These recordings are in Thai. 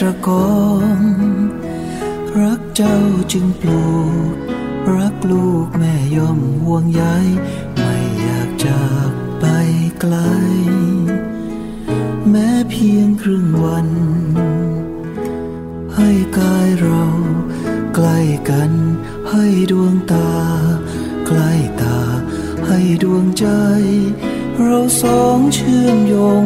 ตรกองรักเจ้าจึงปลูก รักลูกแม่ย่อมห่วงใยไม่อยากจากไปไกล แม้เพียงครึ่งวัน ให้กายเราใกล้กัน ให้ดวงตา ใกล้ตา ให้ดวงใจ เราสองเชื่อมโยง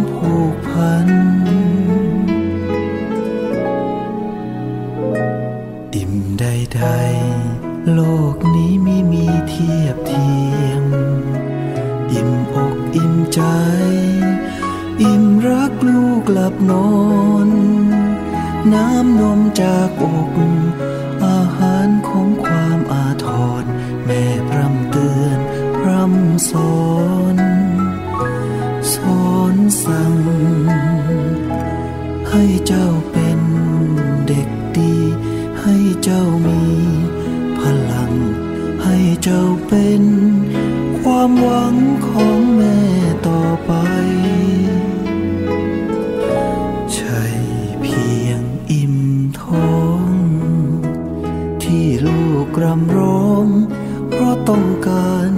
ให้เจ้าเป็นเด็กดี ให้เจ้ามีพลัง ให้เจ้าเป็น ความหวังของแม่ต่อไป ใช่เพียงอิ่มท้อง ที่ลูกรำร้อง เพราะต้องการ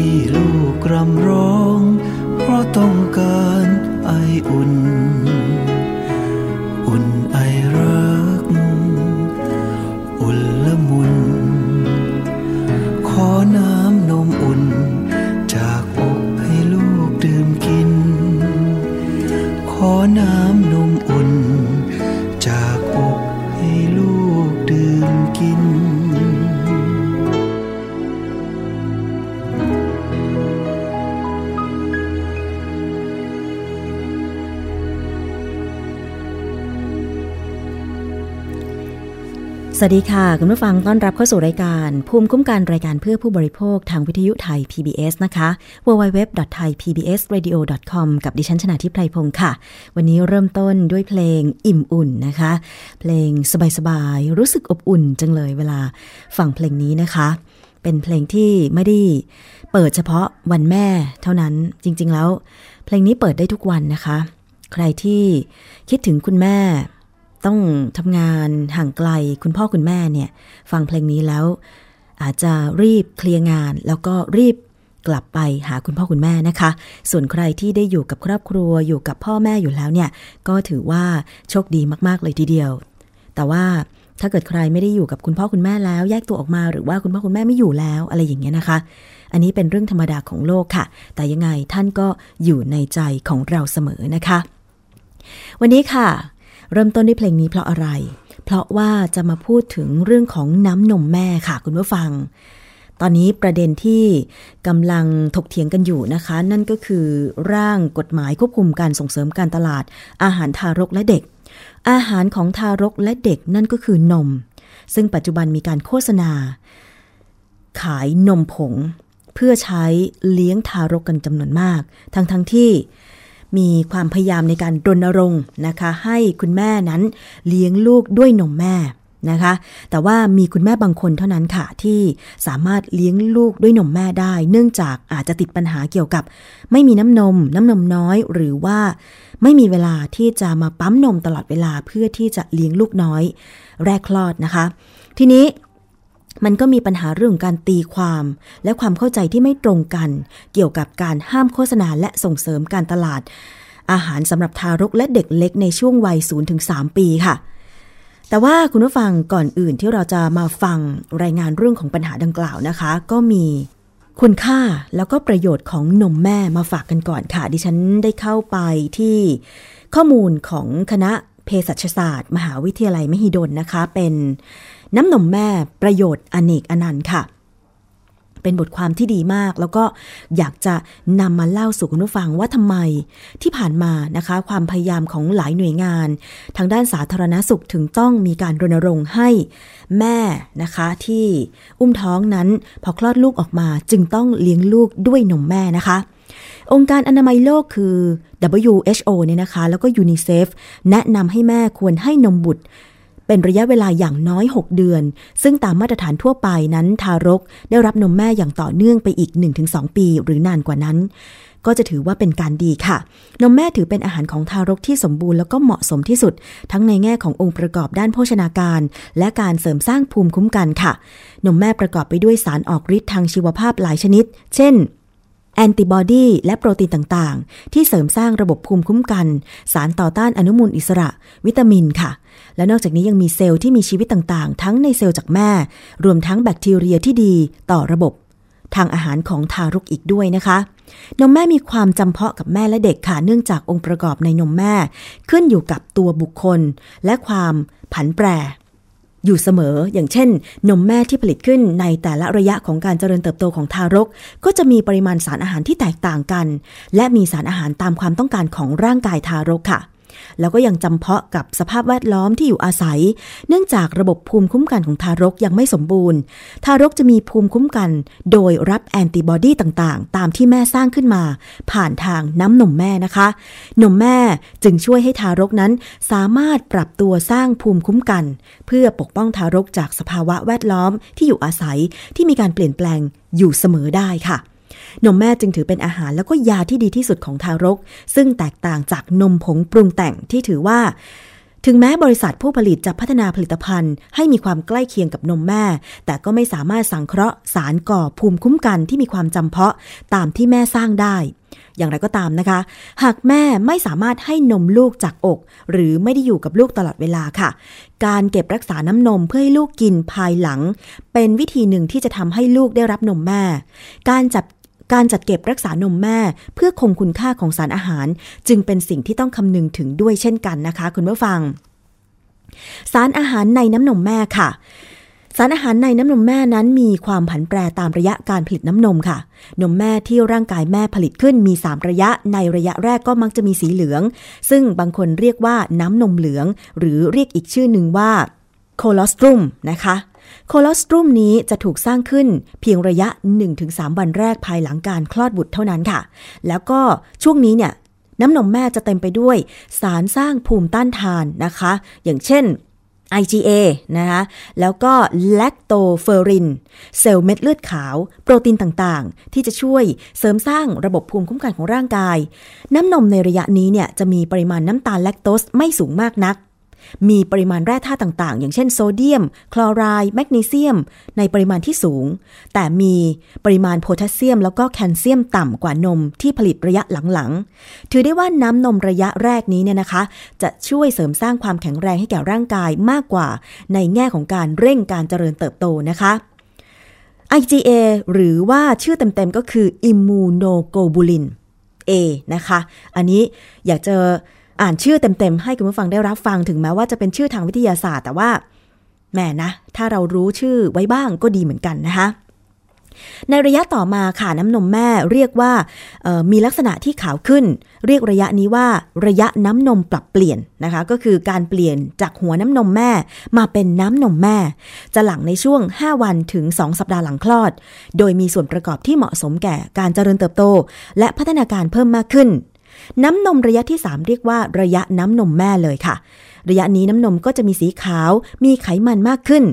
ที่ลูกรำร้อง เพราะต้องการไออุ่น สวัสดีค่ะ คุณผู้ฟังต้อนรับเข้าสู่รายการ ภูมิคุ้มกันรายการเพื่อผู้บริโภคทางวิทยุไทย PBS นะคะ www.thaipbsradio.com กับดิฉันชนะทิพไพรพงศ์ค่ะ วันนี้เริ่มต้นด้วยเพลงอิ่มอุ่นนะคะ เพลงสบายๆ รู้สึกอบอุ่นจังเลยเวลาฟังเพลงนี้นะคะ เป็นเพลงที่ไม่ได้เปิดเฉพาะวันแม่เท่านั้นจริงๆแล้ว เพลงนี้เปิดได้ทุกวันนะคะ ใครที่คิดถึงคุณแม่ ต้องทำงานห่างไกลคุณพ่อคุณแม่เนี่ย ฟังเพลงนี้แล้ว อาจจะรีบเคลียร์งาน แล้วก็รีบกลับไปหาคุณพ่อคุณแม่นะคะ ส่วนใครที่ได้อยู่กับครอบครัวอยู่กับพ่อแม่อยู่แล้วเนี่ย ก็ถือว่าโชคดีมากๆเลยทีเดียว แต่ว่าถ้าเกิดใครไม่ได้อยู่กับคุณพ่อคุณแม่แล้ว แยกตัวออกมาหรือว่าคุณพ่อคุณแม่ไม่อยู่แล้วอะไรอย่างเงี้ยนะคะ อันนี้เป็นเรื่องธรรมดาของโลกค่ะ แต่ยังไงท่านก็อยู่ในใจของเราเสมอนะคะ วันนี้ค่ะ เริ่มต้นด้วยเพลงนี้เพราะอะไร เพราะว่าจะมาพูดถึงเรื่องของน้ำนมแม่ค่ะคุณผู้ฟัง ตอนนี้ประเด็นที่กำลังถกเถียงกันอยู่นะคะ นั่นก็คือร่างกฎหมายควบคุมการส่งเสริมการตลาด อาหารทารกและเด็ก อาหารของทารกและเด็กนั่นก็คือนม ซึ่งปัจจุบันมีการโฆษณา ขายนมผง เพื่อใช้เลี้ยงทารกกันจำนวนมาก ทั้งทั้งที่ มีความพยายามในการรณรงค์นะคะ ให้คุณแม่นั้นเลี้ยงลูกด้วยนมแม่นะคะ แต่ว่ามีคุณแม่บางคนเท่านั้นค่ะ ที่สามารถเลี้ยงลูกด้วยนมแม่ได้ เนื่องจากอาจจะติดปัญหาเกี่ยวกับ ไม่มีน้ำนม น้ำนมน้อย หรือว่าไม่มีเวลาที่จะมาปั๊มนมตลอดเวลาเพื่อที่จะเลี้ยงลูกน้อย แรกคลอดนะคะ ทีนี้ มันก็มีปัญหาเรื่องการตีความ และความเข้าใจที่ไม่ตรงกัน เกี่ยวกับการห้ามโฆษณาและส่งเสริมการตลาด อาหารสำหรับทารกและเด็กเล็กในช่วงวัย 0-3 ปีค่ะ แต่ว่าคุณผู้ฟังก่อนอื่นที่เราจะมาฟังรายงานเรื่องของปัญหาดังกล่าวนะคะ ก็มีคุณค่าแล้วก็ประโยชน์ของนมแม่มาฝากกันก่อนค่ะ ดิฉันได้เข้าไปที่ข้อมูลของคณะเภสัชศาสตร์ มหาวิทยาลัยมหิดลนะคะเป็น น้ำนมแม่ประโยชน์อเนกอนันต์ค่ะ เป็นบทความที่ดีมาก แล้วก็อยากจะนำมาเล่าสู่คุณผู้ฟังว่าทำไมที่ผ่านมานะคะ ความพยายามของหลายหน่วยงาน ทางด้านสาธารณสุขถึงต้องมีการรณรงค์ให้แม่นะคะที่อุ้มท้องนั้น พอคลอดลูกออกมาจึงต้องเลี้ยงลูกด้วยนมแม่นะคะองค์การอนามัยโลกคือ WHO เนี่ยนะคะ แล้วก็ยูนิเซฟแนะนำให้แม่ควรให้นมบุตร เป็นระยะเวลาอย่างน้อย 6 เดือน ซึ่งตามมาตรฐานทั่วไปนั้นทารกได้รับนมแม่อย่างต่อเนื่องไปอีก 1-2 ปี หรือนานกว่านั้น ก็จะถือว่าเป็นการดีค่ะ นมแม่ถือเป็นอาหารของทารกที่สมบูรณ์แล้วก็เหมาะสมที่สุด ทั้งในแง่ขององค์ประกอบด้านโภชนาการ และการเสริมสร้างภูมิคุ้มกันค่ะ นมแม่ประกอบไปด้วยสารออกฤทธิ์ทางชีวภาพหลายชนิด เช่นแอนติบอดีและโปรตีนต่าง ๆ ที่เสริมสร้างระบบภูมิคุ้มกัน สารต่อต้านอนุมูลอิสระ วิตามินค่ะ และนอกจากนี้ยังมีเซลล์ที่มีชีวิตต่างๆ ทั้งในเซลล์จากแม่ รวมทั้งแบคทีเรียที่ดีต่อระบบ ทางอาหารของทารกอีกด้วยนะคะ นมแม่มีความจำเพาะกับแม่และเด็กค่ะ เนื่องจากองค์ประกอบในนมแม่ ขึ้นอยู่กับตัวบุคคล และความผันแปรอยู่เสมอ อย่างเช่น นมแม่ที่ผลิตขึ้นในแต่ละระยะของการเจริญเติบโตของทารก ก็จะมีปริมาณสารอาหารที่แตกต่างกัน และมีสารอาหารตามความต้องการของร่างกายทารกค่ะ แล้วก็ยังจำเพาะกับสภาพแวดล้อมที่อยู่อาศัย เนื่องจากระบบภูมิคุ้มกันของทารกยังไม่สมบูรณ์ ทารกจะมีภูมิคุ้มกัน โดยรับแอนติบอดีต่างๆ ตามที่แม่สร้างขึ้นมา ผ่านทางน้ำนมแม่นะคะ นมแม่จึงช่วยให้ทารกนั้นสามารถปรับตัวสร้างภูมิคุ้มกัน เพื่อปกป้องทารกจากสภาวะแวดล้อมที่อยู่อาศัยที่มีการเปลี่ยนแปลงอยู่เสมอได้ค่ะ นมแม่จึงถือเป็นอาหารแล้วก็ยาที่ดีที่สุดของทารก ซึ่งแตกต่างจากนมผงปรุงแต่งที่ถือว่า ถึงแม้บริษัทผู้ผลิตจะพัฒนาผลิตภัณฑ์ ให้มีความใกล้เคียงกับนมแม่ แต่ก็ไม่สามารถสังเคราะห์สารก่อภูมิคุ้มกันที่มีความจำเพาะตามที่แม่สร้างได้อย่างไรก็ตามนะคะ หากแม่ไม่สามารถให้นมลูกจากอก หรือไม่ได้อยู่กับลูกตลอดเวลาค่ะ การเก็บรักษาน้ำนมเพื่อให้ลูกกินภายหลัง เป็นวิธีหนึ่งที่จะทำให้ลูกได้รับนมแม่ การจับ การจัดเก็บรักษานมแม่ เพื่อคงคุณค่าของสารอาหาร จึงเป็นสิ่งที่ต้องคำนึงถึงด้วยเช่นกันนะคะ คุณผู้ฟัง สารอาหารในน้ำนมแม่ค่ะสารอาหารในน้ำนมแม่นั้นมีความผันแปรตามระยะการผลิตน้ำนมค่ะ นมแม่ที่ร่างกายแม่ผลิตขึ้นมี 3 ระยะ ในระยะแรกก็มักจะมีสีเหลือง ซึ่งบางคนเรียกว่าน้ำนมเหลือง หรือเรียกอีกชื่อหนึ่งว่าโคลอสตรุมนะคะ โคลอสตรุมนี้จะถูกสร้างขึ้นเพียงระยะ 1-3 วันแรกภายหลังการคลอดบุตรเท่านั้นค่ะ แล้วก็ช่วงนี้เนี่ยน้ำนมแม่จะเต็มไปด้วย สารสร้างภูมิต้านทานนะคะ อย่างเช่น IgA นะคะแล้วก็แลคโตเฟอริน เซลล์เม็ดเลือดขาว โปรตีนต่างๆ ที่จะช่วยเสริมสร้างระบบภูมิคุ้มกันของร่างกาย น้ำนมในระยะนี้เนี่ยจะมีปริมาณน้ำตาลแลคโตสไม่สูงมากนัก มีปริมาณแร่ธาตุต่างๆ อย่างเช่นโซเดียม คลอไรด์แมกนีเซียม ในปริมาณที่สูง แต่มีปริมาณโพแทสเซียม แล้วก็แคลเซียมต่ำกว่านมที่ผลิตระยะหลังๆ ถือได้ว่าน้ำนมระยะแรกนี้เนี่ยนะคะ จะช่วยเสริมสร้างความแข็งแรงให้แก่ร่างกายมากกว่า ในแง่ของการเร่งการเจริญเติบโตนะคะ IgA หรือว่าชื่อเต็มๆก็คือ Immunoglobulin A นะคะ อันนี้อยากจะ อ่านชื่อเต็มๆ ให้คุณผู้ฟังได้รับฟังถึงแม้ว่าจะเป็นชื่อทางวิทยาศาสตร์ แต่ว่าแหมนะ ถ้าเรารู้ชื่อไว้บ้างก็ดีเหมือนกันนะคะในระยะต่อมาค่ะน้ำนมแม่เรียกว่ามีลักษณะที่ขาวขึ้น เรียกระยะนี้ว่าระยะน้ำนมปรับเปลี่ยนนะคะ ก็คือการเปลี่ยนจากหัวน้ำนมแม่มาเป็นน้ำนมแม่ จะหลังในช่วง 5 วันถึง 2 สัปดาห์หลังคลอด โดยมีส่วนประกอบที่เหมาะสมแก่การเจริญเติบโต และพัฒนาการเพิ่มมากขึ้น น้ำนมระยะที่ 3 เรียกว่าระยะน้ำนมแม่เลยค่ะ ระยะนี้น้ำนมก็จะมีสีขาว มีไขมันมากขึ้น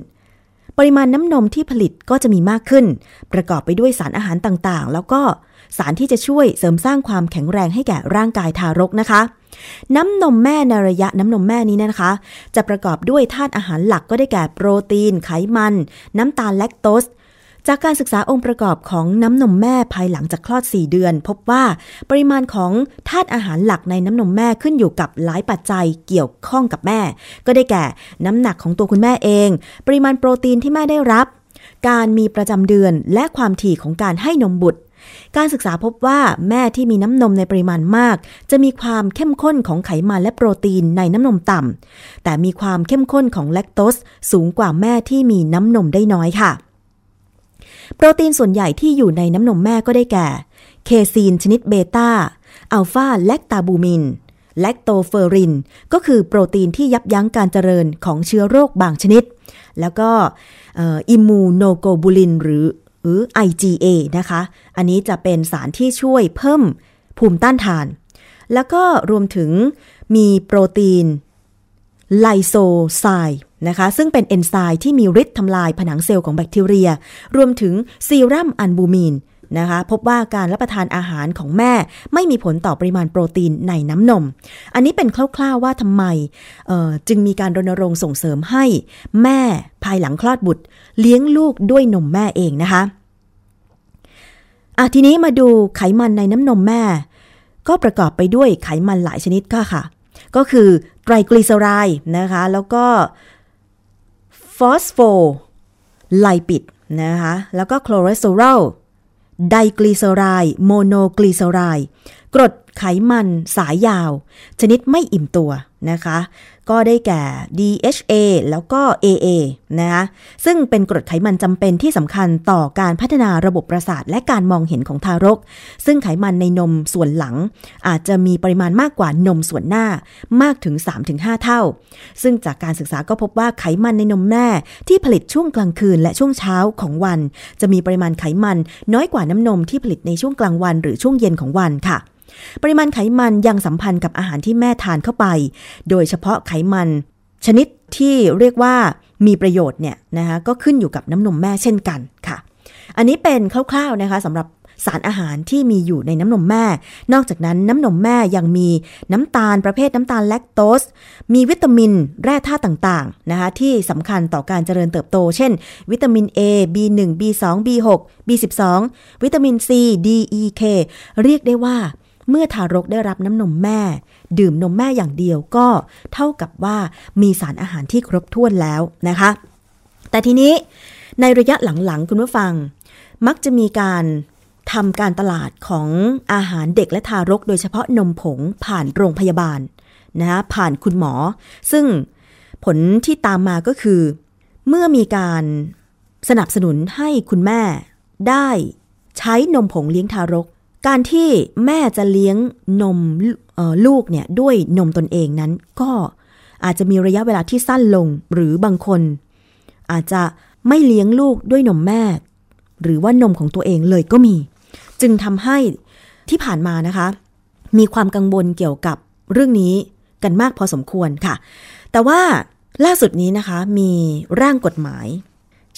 ปริมาณน้ำนมที่ผลิตก็จะมีมากขึ้น ประกอบไปด้วยสารอาหารต่างๆ แล้วก็สารที่จะช่วยเสริมสร้างความแข็งแรงให้แก่ร่างกายทารกนะคะ น้ำนมแม่ในระยะน้ำนมแม่นี้นะคะ จะประกอบด้วยธาตุอาหารหลักก็ได้แก่โปรตีน ไขมัน น้ำตาลแลคโตส จากการศึกษาองค์ประกอบของน้ำนมแม่ภายหลังจากคลอด 4 เดือน พบว่าปริมาณของธาตุอาหารหลักในน้ำนมแม่ขึ้นอยู่กับหลายปัจจัยเกี่ยวข้องกับแม่ ก็ได้แก่น้ำหนักของตัวคุณแม่เอง ปริมาณโปรตีนที่แม่ได้รับ การมีประจำเดือนและความถี่ของการให้นมบุตรการศึกษาพบว่าแม่ที่มีน้ำนมในปริมาณมาก จะมีความเข้มข้นของไขมันและโปรตีนในน้ำนมต่ำแต่มีความเข้มข้นของแลคโตสสูงกว่าแม่ที่มีน้ำนมได้น้อยค่ะ โปรตีนส่วนใหญ่ที่อยู่ในน้ำนมแม่ก็ได้แก่ เคซีนชนิดเบต้า อัลฟาแลคตาบูมิน แลคโตเฟอริน ก็คือโปรตีนที่ยับยั้งการเจริญของเชื้อโรคบางชนิด แล้วก็อิมมูโนโกบูลิน หรือหรือ IgA นะคะ อันนี้จะเป็นสารที่ช่วยเพิ่มภูมิต้านทาน แล้วก็รวมถึงมีโปรตีนไลโซไซ นะคะ ซึ่งเป็นเอนไซม์ที่มีฤทธิ์ทำลายผนังเซลล์ของแบคทีเรีย รวมถึงซีรัมอัลบูมินนะคะพบว่าการรับประทานอาหารของแม่ ไม่มีผลต่อปริมาณโปรตีนในน้ำนม อันนี้เป็นคร่าวๆว่าทำไมจึงมีการรณรงค์ส่งเสริมให้แม่ภายหลังคลอดบุตร เลี้ยงลูกด้วยนมแม่เองนะคะอะทีนี้มาดูไขมันในน้ำนมแม่ ก็ประกอบไปด้วยไขมันหลายชนิดก็ค่ะ ก็คือไตรกลีเซอไรด์นะคะ แล้วก็ ฟอสโฟลิปิดนะคะ แล้วก็คอเลสเตอรอลไดกลีเซอไรด์โมโนกลีเซอไรด์กรดไขมันสายยาว ชนิดไม่อิ่มตัว นะคะ ก็ได้แก่ DHA แล้วก็ AA นะคะซึ่งเป็นกรดไขมันจำเป็นที่สำคัญต่อการพัฒนาระบบประสาทและการมองเห็นของทารก ซึ่งไขมันในนมส่วนหลัง อาจจะมีปริมาณมากกว่านมส่วนหน้ามากถึง 3-5 เท่า ซึ่งจากการศึกษาก็พบว่าไขมันในนมแม่ที่ผลิตช่วงกลางคืนและช่วงเช้าของวัน จะมีปริมาณไขมันน้อยกว่าน้ำนมที่ผลิตในช่วงกลางวันหรือช่วงเย็นของวันค่ะ ปริมาณไขมันยังสัมพันธ์กับอาหารที่แม่ทานเข้าไป โดยเฉพาะไขมันชนิดที่เรียกว่ามีประโยชน์เนี่ยนะคะก็ขึ้นอยู่กับน้ำนมแม่เช่นกันค่ะ อันนี้เป็นคร่าวๆนะคะสำหรับสารอาหารที่มีอยู่ในน้ำนมแม่ นอกจากนั้นน้ำนมแม่ยังมีน้ำตาลประเภทน้ำตาลแลคโตส มีวิตามินแร่ธาตุต่างๆนะคะที่สำคัญต่อการเจริญเติบโต เช่น วิตามิน A B1 B2 B6 B12 วิตามิน C D E K เรียกได้ว่า เมื่อทารกได้รับน้ำนมแม่ ดื่มนมแม่อย่างเดียวก็เท่ากับว่ามีสารอาหารที่ครบถ้วนแล้วนะคะ แต่ทีนี้ในระยะหลังๆ คุณผู้ฟัง มักจะมีการทำการตลาดของอาหารเด็กและทารก โดยเฉพาะนมผงผ่านโรงพยาบาลนะะผ่านคุณหมอ ซึ่งผลที่ตามมาก็คือ เมื่อมีการสนับสนุนให้คุณแม่ได้ใช้นมผงเลี้ยงทารก การที่แม่จะเลี้ยงนมลูกเนี่ยด้วยนมตนเองนั้น ก็อาจจะมีระยะเวลาที่สั้นลงหรือบางคน อาจจะไม่เลี้ยงลูกด้วยนมแม่ หรือว่านมของตัวเองเลยก็มี จึงทำให้ที่ผ่านมานะคะ มีความกังวลเกี่ยวกับเรื่องนี้กันมากพอสมควรค่ะ แต่ว่าล่าสุดนี้นะคะมีร่างกฎหมาย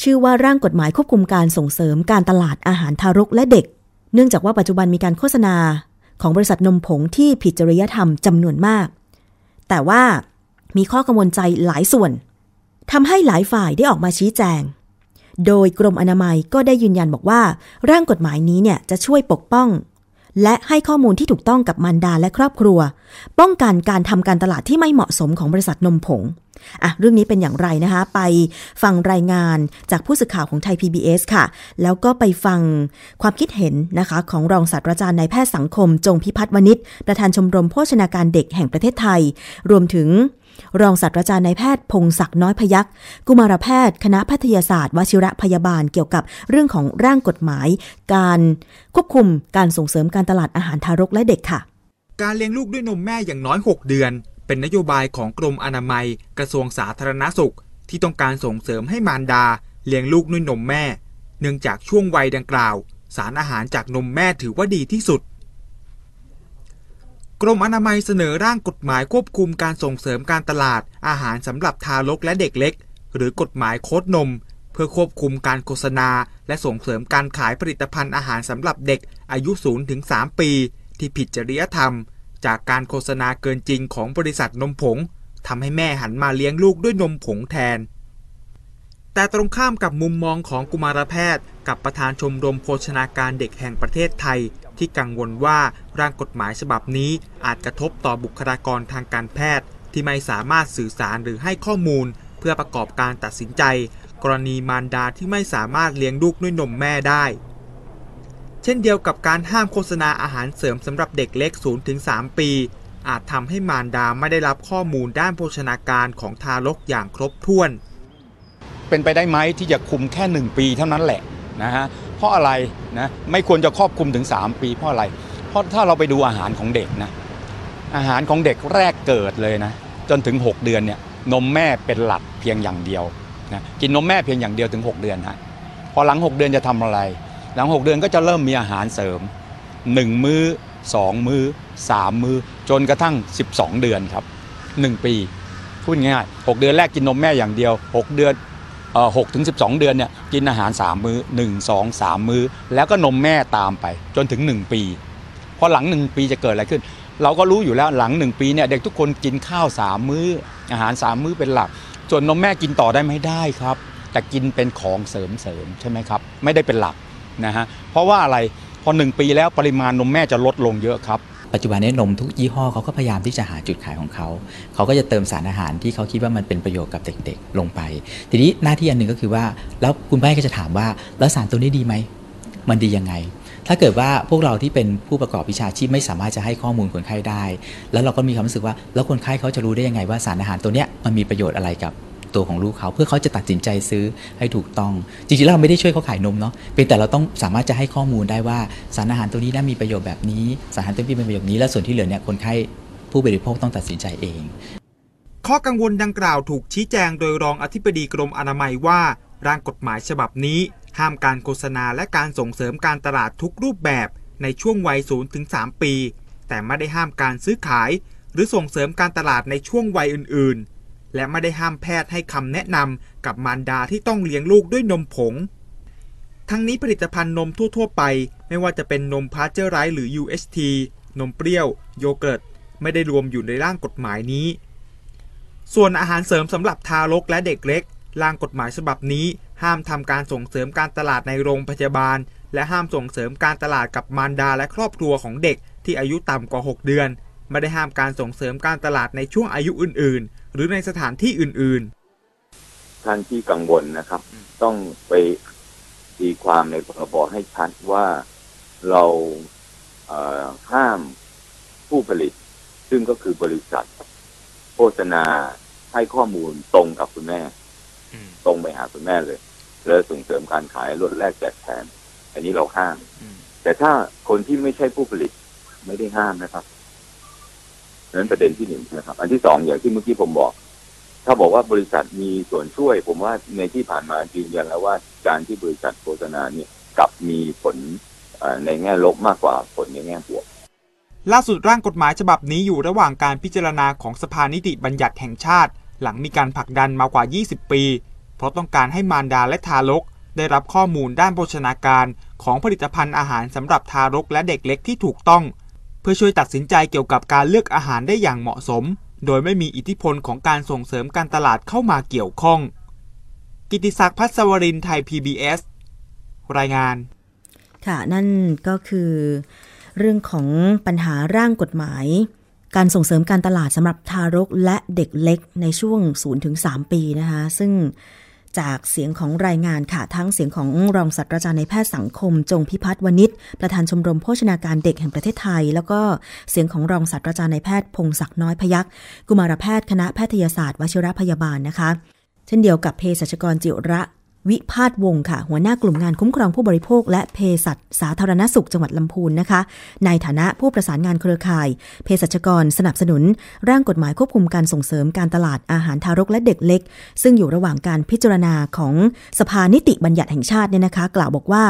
ชื่อว่าร่างกฎหมายควบคุมการส่งเสริมการตลาดอาหารทารกและเด็ก เนื่องจากว่าปัจจุบันมีการโฆษณาของบริษัทนมผงที่ผิดจริยธรรมจำนวนมาก แต่ว่ามีข้อกังวลใจหลายส่วนทำให้หลายฝ่ายได้ออกมาชี้แจง โดยกรมอนามัยก็ได้ยืนยันบอกว่า ร่างกฎหมายนี้เนี่ยจะช่วยปกป้อง และให้ข้อมูลที่ถูกต้องกับมารดาและครอบครัว ป้องกันการทำการตลาดที่ไม่เหมาะสมของบริษัทนมผงอะเรื่องนี้เป็นอย่างไรนะคะ ไปฟังรายงานจากผู้สื่อข่าวของไทย PBS ค่ะ แล้วก็ไปฟังความคิดเห็นนะคะ ของรองศาสตราจารย์นายแพทย์สังคม จงพิพัฒน์วณิชประธานชมรมโภชนาการเด็กแห่งประเทศไทย รวมถึง รองศาสตราจารย์นายแพทย์พงศักดิ์น้อยพยักกุมารแพทย์ คณะแพทยศาสตร์วชิระพยาบาลเกี่ยวกับเรื่องของร่างกฎหมาย การควบคุมการส่งเสริมการตลาดอาหารทารกและเด็กค่ะ การเลี้ยงลูกด้วยนมแม่อย่างน้อย 6 เดือน เป็นนโยบายของกรมอนามัย กระทรวงสาธารณสุข ที่ต้องการส่งเสริมให้มารดา เลี้ยงลูกด้วยนมแม่ เนื่องจากช่วงวัยดังกล่าว สารอาหารจากนมแม่ถือว่าดีที่สุด กรมอนามัยเสนอร่างกฎหมายควบคุมการส่งเสริมการตลาด อาหารสำหรับทารกและเด็กเล็ก หรือกฎหมายโคดนม เพื่อควบคุมการโฆษณา และส่งเสริมการขายผลิตภัณฑ์อาหารสำหรับเด็กอายุ0-3ปี ที่ผิดจริยธรรม จากการโฆษณาเกินจริงของบริษัทนมผงทำให้แม่หันมาเลี้ยงลูกด้วยนมผงแทน แต่ตรงข้ามกับมุมมองของกุมารแพทย์ กับประธานชมรมโภชนาการเด็กแห่งประเทศไทย ที่กังวลว่าร่างกฎหมายฉบับนี้อาจกระทบต่อบุคลากรทางการแพทย์ ที่ไม่สามารถสื่อสารหรือให้ข้อมูล เพื่อประกอบการตัดสินใจ กรณีมารดาที่ไม่สามารถเลี้ยงลูกด้วยนมแม่ได้ เช่นเดียวกับการห้ามโฆษณาอาหารเสริมสำหรับเด็กเล็ก 0-3 ปี อาจทำให้มารดาไม่ได้รับข้อมูลด้านโภชนาการของทารกอย่างครบถ้วน เป็นไปได้ไหมที่จะคุมแค่ 1 ปีเท่านั้นแหละนะฮะ เพราะอะไรนะไม่ควรจะครอบคลุมถึง 3 ปีเพราะอะไร เพราะถ้าเราไปดูอาหารของเด็กนะอาหารของเด็กแรกเกิดเลยนะจนถึง 6 เดือนเนี่ยนมแม่เป็นหลักเพียงอย่างเดียวนะกินนมแม่เพียงอย่างเดียวถึง 6 เดือนฮะพอหลัง 6 เดือนจะทำอะไร หลัง 6 เดือนก็จะเริ่มมีอาหารเสริม 1 มื้อ 2 มื้อ 3 มื้อ จนกระทั่ง 12 เดือนครับ 1 ปีพูดง่ายๆ6เดือนแรกกินนมแม่อย่างเดียว 6 เดือน หกถึงสิเดือนเนี่ยกินอาหาร 3 มื้อ 1 2 3 มื้อ แล้วก็นมแม่ตามไปจนถึง 1 ปีพอหลัง 1 ปีจะเกิดอะไรขึ้น เราก็รู้อยู่แล้วหลัง 1 ปีเนี่ยเด็กทุกคนกินข้าว 3 มื้อ อาหาร 3 มื้อเป็นหลัก ส่วนนมแม่กินต่อได้ไม่ได้ครับ แต่กินเป็นของเสริมเสริมใช่ไหมครับ ไม่ได้เป็นหลักนะฮะเพราะว่าอะไรพอ 1 ปีแล้วปริมาณนมแม่จะลดลงเยอะครับ ปัจจุบันนี้นมทุกยี่ห้อเขาก็พยายามที่จะหาจุดขายของเขา เขาก็จะเติมสารอาหารที่เขาคิดว่ามันเป็นประโยชน์กับเด็กๆ ลงไป ทีนี้หน้าที่อันหนึ่งก็คือว่า แล้วคุณแม่ก็จะถามว่า แล้วสารตัวนี้ดีไหม มันดียังไง ถ้าเกิดว่าพวกเราที่เป็นผู้ประกอบวิชาชีพไม่สามารถจะให้ข้อมูลคนไข้ได้ แล้วเราก็มีความรู้สึกว่า แล้วคนไข้เขาจะรู้ได้ยังไงว่าสารอาหารตัวเนี้ยมันมีประโยชน์อะไรกับ ตัวของลูกเขาเพื่อเขาจะตัดสินใจซื้อให้ถูกต้อง จริงๆแล้วเราไม่ได้ช่วยเขาขายนมเนาะเป็นแต่เราต้องสามารถจะให้ข้อมูลได้ว่าสารอาหารตัวนี้น่ามีประโยชน์แบบนี้ สารอาหารตัวนี้เป็นประโยชน์นี้และส่วนที่เหลือเนี่ยคนไข้ผู้บริโภคต้องตัดสินใจเอง ข้อกังวลดังกล่าวถูกชี้แจงโดยรองอธิบดีกรมอนามัยว่าร่างกฎหมายฉบับนี้ ห้ามการโฆษณาและการส่งเสริมการตลาดทุกรูปแบบในช่วงวัย0-3ปี แต่ไม่ได้ห้ามการซื้อขาย หรือส่งเสริมการตลาดในช่วงวัยอื่นๆ และไม่ได้ห้ามแพทย์ให้คำแนะนำกับมารดาที่ต้องเลี้ยงลูกด้วยนมผง ทั้งนี้ผลิตภัณฑ์นมทั่ว ๆ ไป ไม่ว่าจะเป็นนมพาสเจอร์ไรส์หรือ UHT นมเปรี้ยว โยเกิร์ต ไม่ได้รวมอยู่ในร่างกฎหมายนี้ ส่วนอาหารเสริมสำหรับทารกและเด็กเล็กร่างกฎหมายฉบับนี้ ห้ามทำการส่งเสริมการตลาดในโรงพยาบาล และห้ามส่งเสริมการตลาดกับมารดาและครอบครัวของเด็กที่อายุต่ำกว่า 6 เดือน ไม่ได้ห้ามการส่งเสริมการตลาดในช่วงอายุอื่น ๆ หรือในสถานที่อื่น ๆ ท่านที่กังวลนะครับ ต้องไปตีความในพรบให้ชัดว่าเราเอ่อห้ามผู้ผลิต ซึ่งก็คือบริษัท โฆษณาให้ข้อมูลตรงกับคุณแม่ ตรงไปหาคุณแม่เลยแล้วส่งเสริมการขายลดแลกแจกแถมอันนี้เราห้าม แต่ถ้าคนที่ไม่ใช่ผู้ผลิตไม่ได้ห้ามนะครับ นั้นประเด็นที่หนึ่งนะครับ อันที่สองอย่างที่เมื่อกี้ผมบอก ถ้าบอกว่าบริษัทมีส่วนช่วย ผมว่าในที่ผ่านมายืนยันแล้วว่าการที่บริษัทโฆษณาเนี่ยกลับมีผลในแง่ลบมากกว่าผลในแง่บวก ล่าสุดร่างกฎหมายฉบับนี้อยู่ระหว่างการพิจารณาของสภานิติบัญญัติแห่งชาติ หลังมีการผลักดันมากว่า 20 ปี เพราะต้องการให้มารดาและทารก ได้รับข้อมูลด้านโภชนาการของผลิตภัณฑ์อาหารสำหรับทารกและเด็กเล็กที่ถูกต้อง เพื่อช่วยตัดสินใจเกี่ยวกับการเลือกอาหารได้อย่างเหมาะสม โดยไม่มีอิทธิพลของการส่งเสริมการตลาดเข้ามาเกี่ยวข้อง กิติศักดิ์พัศวรินไทย PBS รายงาน ค่ะ นั่นก็คือ เรื่องของปัญหาร่างกฎหมาย การส่งเสริมการตลาดสำหรับทารกและเด็กเล็กในช่วง0-3ปีนะคะ ซึ่ง จากเสียงของรายงานค่ะ ทั้งเสียงของรองศาสตราจารย์ในแพทย์สังคม จงพิพัฒน์วณิชประธานชมรมโภชนาการเด็กแห่งประเทศไทย แล้วก็เสียงของรองศาสตราจารย์ในแพทย์พงศักดิ์น้อยพยักกุมารแพทย์คณะแพทยศาสตร์วชิรพยาบาลนะคะ เช่นเดียวกับเภสัชกรจิระ วิพาทวงค่ะ หัวหน้ากลุ่มงานคุ้มครองผู้บริโภค และเภสัชสาธารณสุขจังหวัดลำพูนนะคะ ในฐานะผู้ประสานงานเครือข่ายเภสัชกรสนับสนุน ร่างกฎหมายควบคุมการส่งเสริมการตลาดอาหารทารกและเด็กเล็ก ซึ่งอยู่ระหว่างการพิจารณาของสภานิติบัญญัติแห่งชาติเนี่ยนะคะ กล่าวบอกว่า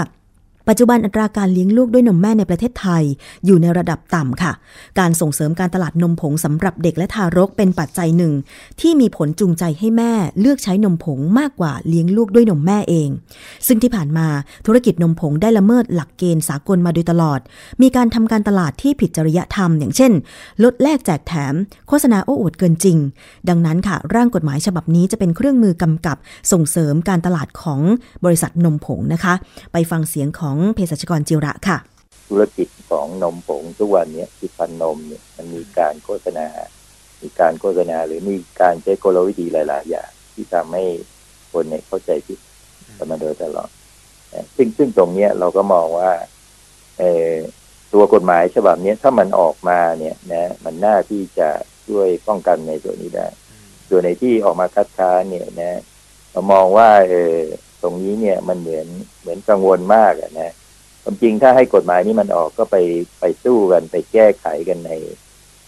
ปัจจุบันอัตราการเลี้ยงลูกด้วยนมแม่ในประเทศไทย อยู่ในระดับต่ำค่ะ การส่งเสริมการตลาดนมผงสำหรับเด็กและทารกเป็นปัจจัยหนึ่ง ที่มีผลจูงใจให้แม่เลือกใช้นมผงมากกว่าเลี้ยงลูกด้วยนมแม่เอง ซึ่งที่ผ่านมาธุรกิจนมผงได้ละเมิดหลักเกณฑ์สากลมาโดยตลอด มีการทำการตลาดที่ผิดจริยธรรม อย่างเช่น ลดแลกแจกแถม โฆษณาโอ้อวดเกินจริง ดังนั้นค่ะ ร่างกฎหมายฉบับนี้จะเป็นเครื่องมือกำกับส่งเสริมการตลาดของบริษัทนมผงนะคะ ไปฟังเสียงของเภสัชกรจิระค่ะ ธุรกิจของนมผงทุกวันนี้ยผลิตภัณฑ์นมเนี่ยมันมีการโฆษณา มีการโฆษณาหรือมีการใช้กลวิธีหลาย ๆ อย่างที่ทำให้คนเนี่ยเข้าใจผิดกันมาโดยตลอดซึ่งซึ่งตรงเนี้ยเราก็มองว่าเออตัวกฎหมายฉบับเนี้ยถ้ามันออกมาเนี่ยนะมันน่าที่จะช่วยป้องกันในตัวนี้ได้ ส่วนในที่ออกมาคัดค้านเนี่ยนะเรามองว่าเออ ตรงนี้เนี่ยมันเหมือนเหมือนกังวลมากอะนะความจริงถ้าให้กฎหมายนี้มันออกก็ไปไปสู้กันไปแก้ไขกันใน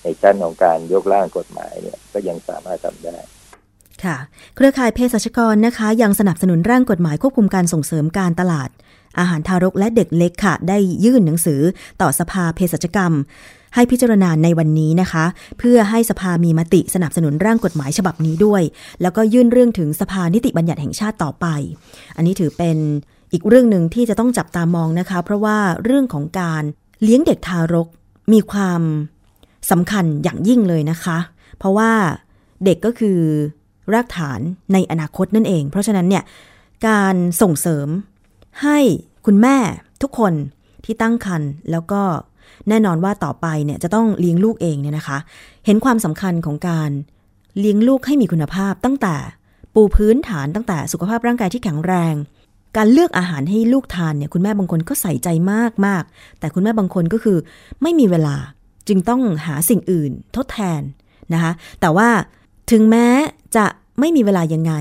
ในชั้นของการยกร่างกฎหมายเนี่ย ก็ยังสามารถทำได้ค่ะ เครือข่ายเภสัชกรนะคะ ยังสนับสนุนร่างกฎหมายควบคุมการส่งเสริมการตลาด อาหารทารกและเด็กเล็กค่ะ ได้ยื่นหนังสือต่อสภาเภสัชกรรม ให้พิจารณาในวันนี้นะคะ เพื่อให้สภามีมติสนับสนุนร่างกฎหมายฉบับนี้ด้วย แล้วก็ยื่นเรื่องถึงสภานิติบัญญัติแห่งชาติต่อไป อันนี้ถือเป็นอีกเรื่องหนึ่งที่จะต้องจับตามองนะคะ เพราะว่าเรื่องของการเลี้ยงเด็กทารกมีความสำคัญอย่างยิ่งเลยนะคะ เพราะว่าเด็กก็คือรากฐานในอนาคตนั่นเอง เพราะฉะนั้นเนี่ยการส่งเสริมให้คุณแม่ทุกคนที่ตั้งครรภ์แล้วก็ แน่นอนว่าต่อไปเนี่ยจะต้องเลี้ยงลูกเองเนี่ยนะคะ เห็นความสำคัญของการเลี้ยงลูกให้มีคุณภาพตั้งแต่ปูพื้นฐานตั้งแต่สุขภาพร่างกายที่แข็งแรง การเลือกอาหารให้ลูกทานเนี่ยคุณแม่บางคนก็ใส่ใจมากมากแต่คุณแม่บางคนก็คือไม่มีเวลาจึงต้องหาสิ่งอื่นทดแทนนะคะแต่ว่าถึงแม้จะไม่มีเวลายังไง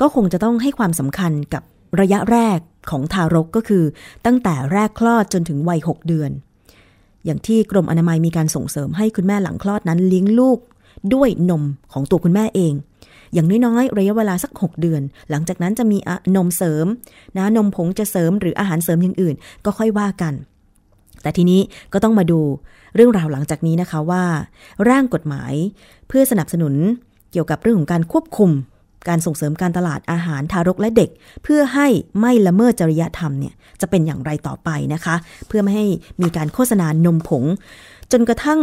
ก็คงจะต้องให้ความสำคัญกับระยะแรกของทารกก็คือ ตั้งแต่แรกคลอดจนถึงวัย 6 เดือน อย่างที่กรมอนามัยมีการส่งเสริมให้คุณแม่หลังคลอดนั้นเลี้ยงลูกด้วยนมของตัวคุณแม่เอง อย่างน้อยๆระยะเวลาสัก 6 เดือน หลังจากนั้นจะมีนมเสริมนะนมผงจะเสริมหรืออาหารเสริมอย่างอื่น ก็ค่อยว่ากัน แต่ทีนี้ก็ต้องมาดูเรื่องราวหลังจากนี้นะคะว่า ร่างกฎหมายเพื่อสนับสนุนเกี่ยวกับเรื่องของการควบคุม การส่งเสริมการตลาดอาหารทารกและเด็ก เพื่อให้ไม่ละเมิดจริยธรรมเนี่ยจะเป็นอย่างไรต่อไปนะคะ เพื่อไม่ให้มีการโฆษณานมผง จนกระทั่ง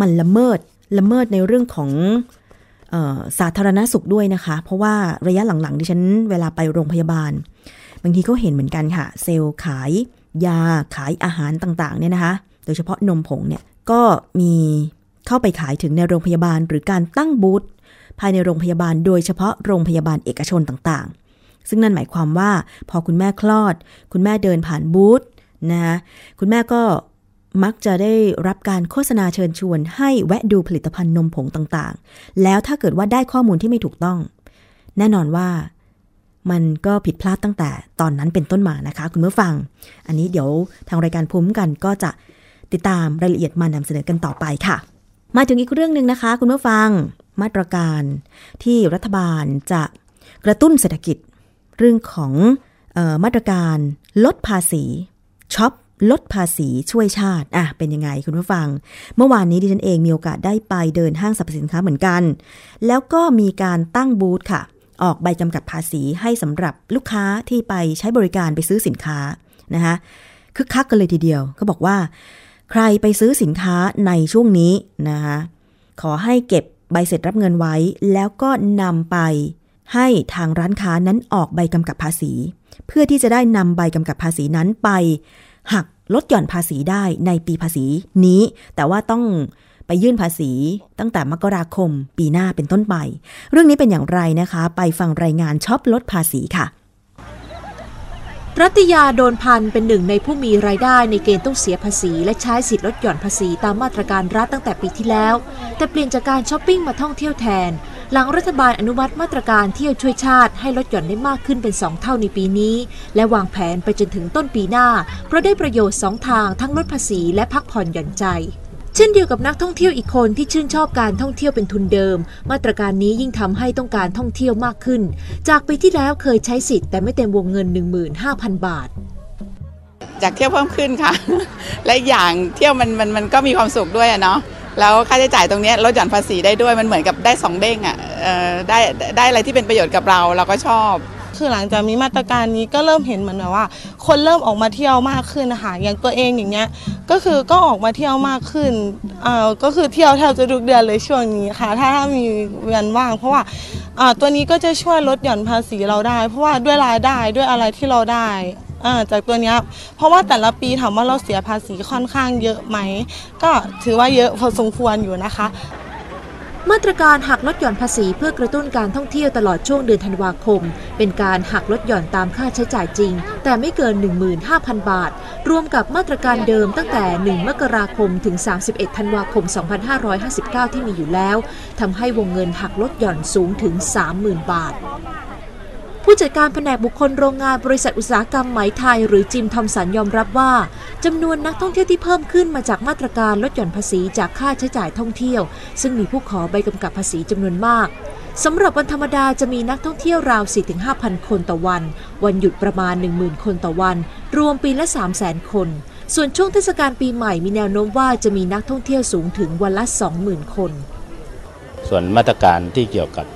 มันละเมิดละเมิดในเรื่องของออสาธารณสุขด้วยนะคะ เพราะว่าระยะหลังๆดิฉันเวลาไปโรงพยาบาล บางทีก็เห็นเหมือนกันค่ะ เซลล์ขายยาขายอาหารต่างๆเนี่ยนะคะ โดยเฉพาะนมผงเนี่ยก็มีเข้าไปขายถึงในโรงพยาบาลหรือการตั้งบูธ ภายในโรงพยาบาล โดยเฉพาะโรงพยาบาลเอกชนต่างๆ ซึ่งนั่นหมายความว่าพอคุณแม่คลอด คุณแม่เดินผ่านบูธนะคะคุณแม่ก็มักจะได้รับการโฆษณาเชิญชวน ให้แวะดูผลิตภัณฑ์นมผงต่างๆ แล้วถ้าเกิดว่าได้ข้อมูลที่ไม่ถูกต้อง แน่นอนว่ามันก็ผิดพลาดตั้งแต่ตอนนั้นเป็นต้นมานะคะ คุณผู้ฟัง อันนี้เดี๋ยวทางรายการภูมิกันก็จะติดตามรายละเอียดมานำเสนอกันต่อไปค่ะ มาถึงอีกเรื่องหนึ่งนะคะ คุณผู้ฟัง มาตรการที่รัฐบาลจะกระตุ้นเศรษฐกิจ เรื่องของออมาตรการลดภาษีช็อปลดภาษีช่วยชาติอะเป็นยังไงคุณผู้ฟัง เมื่อวานนี้ดิฉันเองมีโอกาสได้ไปเดินห้างสรรพสินค้าเหมือนกัน แล้วก็มีการตั้งบูธค่ะ ออกใบจำกัดภาษีให้สำหรับลูกค้าที่ไปใช้บริการไปซื้อสินค้านะคะคึกคักกันเลยทีเดียว ก็บอกว่า ใครไปซื้อสินค้าในช่วงนี้นะคะขอให้เก็บ ใบเสร็จรับเงินไว้ แล้วก็นำไปให้ทางร้านค้านั้นออกใบกำกับภาษี เพื่อที่จะได้นำใบกำกับภาษีนั้นไป หักลดหย่อนภาษีได้ในปีภาษีนี้ แต่ว่าต้องไปยื่นภาษีตั้งแต่มกราคมปีหน้าเป็นต้นไป เรื่องนี้เป็นอย่างไรนะคะ ไปฟังรายงานช็อปลดภาษีค่ะ รัตยาโดนพันเป็นหนึ่งในผู้มีรายได้ในเกณฑ์ต้องเสียภาษี และใช้สิทธิลดหย่อนภาษีตามมาตรการรัฐตั้งแต่ปีที่แล้ว แต่เปลี่ยนจากการช้อปปิ้งมาท่องเที่ยวแทน หลังรัฐบาลอนุมัติมาตรการเที่ยวช่วยชาติให้ลดหย่อนได้มากขึ้นเป็น 2 เท่าในปีนี้ และวางแผนไปจนถึงต้นปีหน้า เพราะได้ประโยชน์ 2 ทางทั้งลดภาษีและพักผ่อนหย่อนใจ ช่นเดียวกับนักท่องเที่ยวอีกคนที่ชื่นชอบการท่องเที่ยวเป็นทุนเดิม มาตรการนี้ยิ่งทำให้ต้องการท่องเที่ยวมากขึ้น จากปีที่แล้วเคยใช้สิทธิ์แต่ไม่เต็มวงเงิน 15,000 บาทอยากเที่ยวเพิ่มขึ้นค่ะ และอย่างเที่ยวมันมันมันก็มีความสุขด้วยอะเนาะแล้วค่าใช้จ่ายตรงนี้ลดหย่อนภาษีได้ด้วยมันเหมือนกับได้สองเด้งอะเอ่อได้ได้อะไรที่เป็นประโยชน์กับเราเราก็ชอบ คือหลังจากมีมาตรการนี้ก็เริ่มเห็นเหมือนแบบว่า คนเริ่มออกมาเที่ยวมากขึ้นนะคะอย่างตัวเองอย่างเงี้ยก็คือก็ออกมาเที่ยวมากขึ้นอ่าก็คือเที่ยวแทบจะทุกเดือนเลยช่วงนี้ค่ะ ถ้าถ้ามีเวันว่าง เพราะว่าอ่าตัวนี้ก็จะช่วยลดหย่อนภาษีเราได้ เพราะว่าด้วยรายได้ด้วยอะไรที่เราได้อ่าจากตัวเนี้ยเพราะว่าแต่ละปีถามว่าเราเสียภาษีค่อนข้างเยอะไหม ก็ถือว่าเยอะพอสมควรอยู่นะคะ มาตรการหักลดหย่อนภาษีเพื่อกระตุ้นการท่องเที่ยวตลอดช่วงเดือนธันวาคม เป็นการหักลดหย่อนตามค่าใช้จ่ายจริง แต่ไม่เกิน 15,000 บาท รวมกับมาตรการเดิมตั้งแต่ 1 มกราคมถึง 31 ธันวาคม 2559 ที่มีอยู่แล้วทำให้วงเงินหักลดหย่อนสูงถึง 30,000 บาท ผู้จัดการแผนกบุคคลโรงงานบริษัทอุตสาหกรรมไหมไทย หรือจิมทอมสันยอมรับว่าจำนวนนักท่องเที่ยวที่เพิ่มขึ้นมาจากมาตรการลดหย่อนภาษีจากค่าใช้จ่ายท่องเที่ยว ซึ่งมีผู้ขอใบกำกับภาษีจำนวนมากสำหรับวันธรรมดาจะมีนักท่องเที่ยวราว 4-5,000 คนต่อวัน วันหยุดประมาณ 10,000 คนต่อวัน รวมปีละ 300,000 คน ส่วนช่วงเทศกาลปีใหม่มีแนวโน้มว่าจะมีนักท่องเที่ยวสูงถึงวันละ 20,000 คน ส่วนมาตรการที่เกี่ยวกับ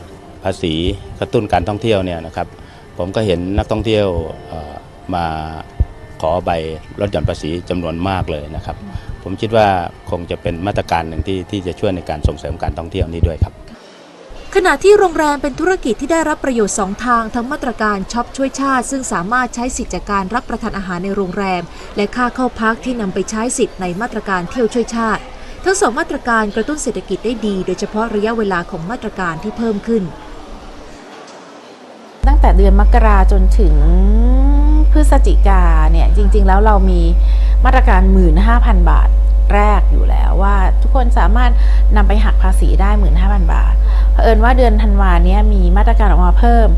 ภาษีกระตุ้นการท่องเที่ยวเนี่ยนะครับ ผมก็เห็นนักท่องเที่ยวมาขอใบลดหย่อนภาษีจำนวนมากเลยนะครับ ผมคิดว่าคงจะเป็นมาตรการหนึ่งที่ที่จะช่วยในการส่งเสริมการท่องเที่ยวนี้ด้วยครับ ขณะที่โรงแรมเป็นธุรกิจที่ได้รับประโยชน์ 2 ทาง ทั้งมาตรการช็อปช่วยชาติ ซึ่งสามารถใช้สิทธิจากการรับประทานอาหารในโรงแรม และค่าเข้าพักที่นำไปใช้สิทธิ์ในมาตรการเที่ยวช่วยชาติ ทั้งสองมาตรการกระตุ้นเศรษฐกิจได้ดี โดยเฉพาะระยะเวลาของมาตรการที่เพิ่มขึ้น แต่เดือนมกราจนถึงพฤศจิกาเนี่ยจริง ๆ แล้วเรามีมาตรการ 15,000 บาทแรกอยู่แล้วว่าทุกคนสามารถนำไปหักภาษีได้ 15,000 บาทเผอิญว่าเดือนธันวาเนี้ยมีมาตรการออกมาเพิ่ม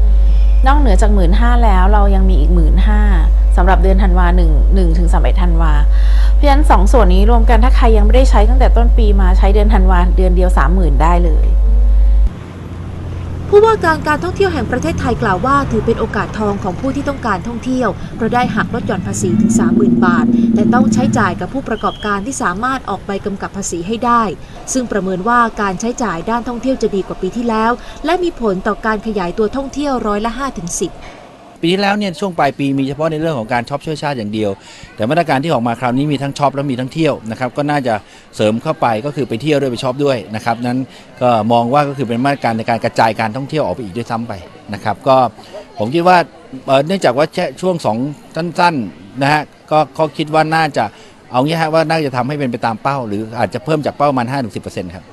นอกเหนือจาก 15,000 แล้วเรายังมีอีก 15,000สำหรับเดือนธันวา1 1ถึง31ธันวาเพราะฉะนั้นสองส่วนนี้รวมกันถ้าใครยังไม่ได้ใช้ตั้งแต่ต้นปีมาใช้เดือนธันวาเดือนเดียว 30,000 ได้เลย ผู้ว่าการการท่องเที่ยวแห่งประเทศไทยกล่าวว่า ถือเป็นโอกาสทองของผู้ที่ต้องการท่องเที่ยวเพราะได้หักลดหย่อนภาษีถึง 30,000 บาท แต่ต้องใช้จ่ายกับผู้ประกอบการที่สามารถออกใบกำกับภาษีให้ได้ ซึ่งประเมินว่าการใช้จ่ายด้านท่องเที่ยวจะดีกว่าปีที่แล้ว และมีผลต่อการขยายตัวท่องเที่ยวร้อยละ5ถึง10 ปีที่แล้วเนี่ยช่วงปลายปีมีเฉพาะในเรื่องของการช็อปช่วยชาติอย่างเดียว แต่มาตรการที่ออกมาคราวนี้มีทั้งช็อปและมีทั้งเที่ยวนะครับก็น่าจะเสริมเข้าไปก็คือไปเที่ยวด้วยไปช็อปด้วยนะครับนั้นก็มองว่าก็คือเป็นมาตรการในการกระจายการท่องเที่ยวออกไปอีกด้วยซ้ำไปนะครับก็ผมคิดว่าเนื่องจากว่าช่วงสองสั้นๆนะฮะก็คิดว่าน่าจะเอางี้ฮะว่าน่าจะทำให้เป็นไปตามเป้า หรืออาจจะเพิ่มจากเป้าประมาณ5-10%ครับ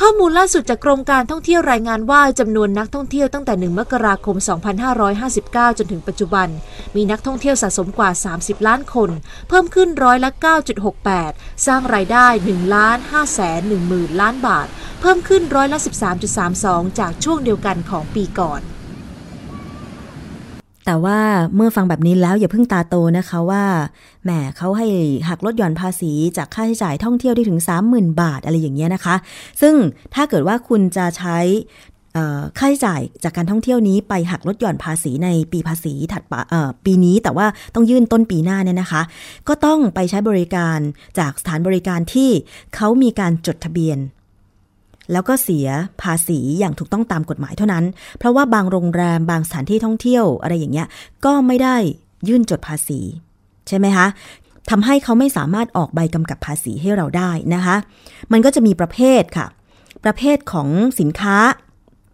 ข้อมูลล่าสุดจากกรมการท่องเที่ยวรายงานว่าจำนวนนักท่องเที่ยวตั้งแต่ 1 มกราคม 2559 จนถึงปัจจุบัน มีนักท่องเที่ยวสะสมกว่า 30 ล้านคน เพิ่มขึ้นร้อยละ 9.68 สร้างรายได้ 1 ล้าน5แสน1หมื่นล้านบาท เพิ่มขึ้นร้อยละ 13.32 จากช่วงเดียวกันของปีก่อน แต่ว่าเมื่อฟังแบบนี้แล้วอย่าเพิ่งตาโตนะคะว่าแหมเขาให้หักลดหย่อนภาษีจากค่าใช้จ่ายท่องเที่ยวได้ถึง 30,000 บาทอะไรอย่างเงี้ยนะคะ ซึ่งถ้าเกิดว่าคุณจะใช้ค่าใช้จ่ายจากการท่องเที่ยวนี้ไปหักลดหย่อนภาษีในปีภาษีถัดปีนี้แต่ว่าต้องยื่นต้นปีหน้าเนี่ยนะคะ ก็ต้องไปใช้บริการจากสถานบริการที่เขามีการจดทะเบียน แล้วก็เสียภาษีอย่างถูกต้องตามกฎหมายเท่านั้น เพราะว่าบางโรงแรมบางสถานที่ท่องเที่ยวอะไรอย่างเงี้ยก็ไม่ได้ยื่นจดภาษี ใช่ไหมคะทำให้เขาไม่สามารถออกใบกำกับภาษีให้เราได้นะคะ มันก็จะมีประเภทค่ะ ประเภทของสินค้า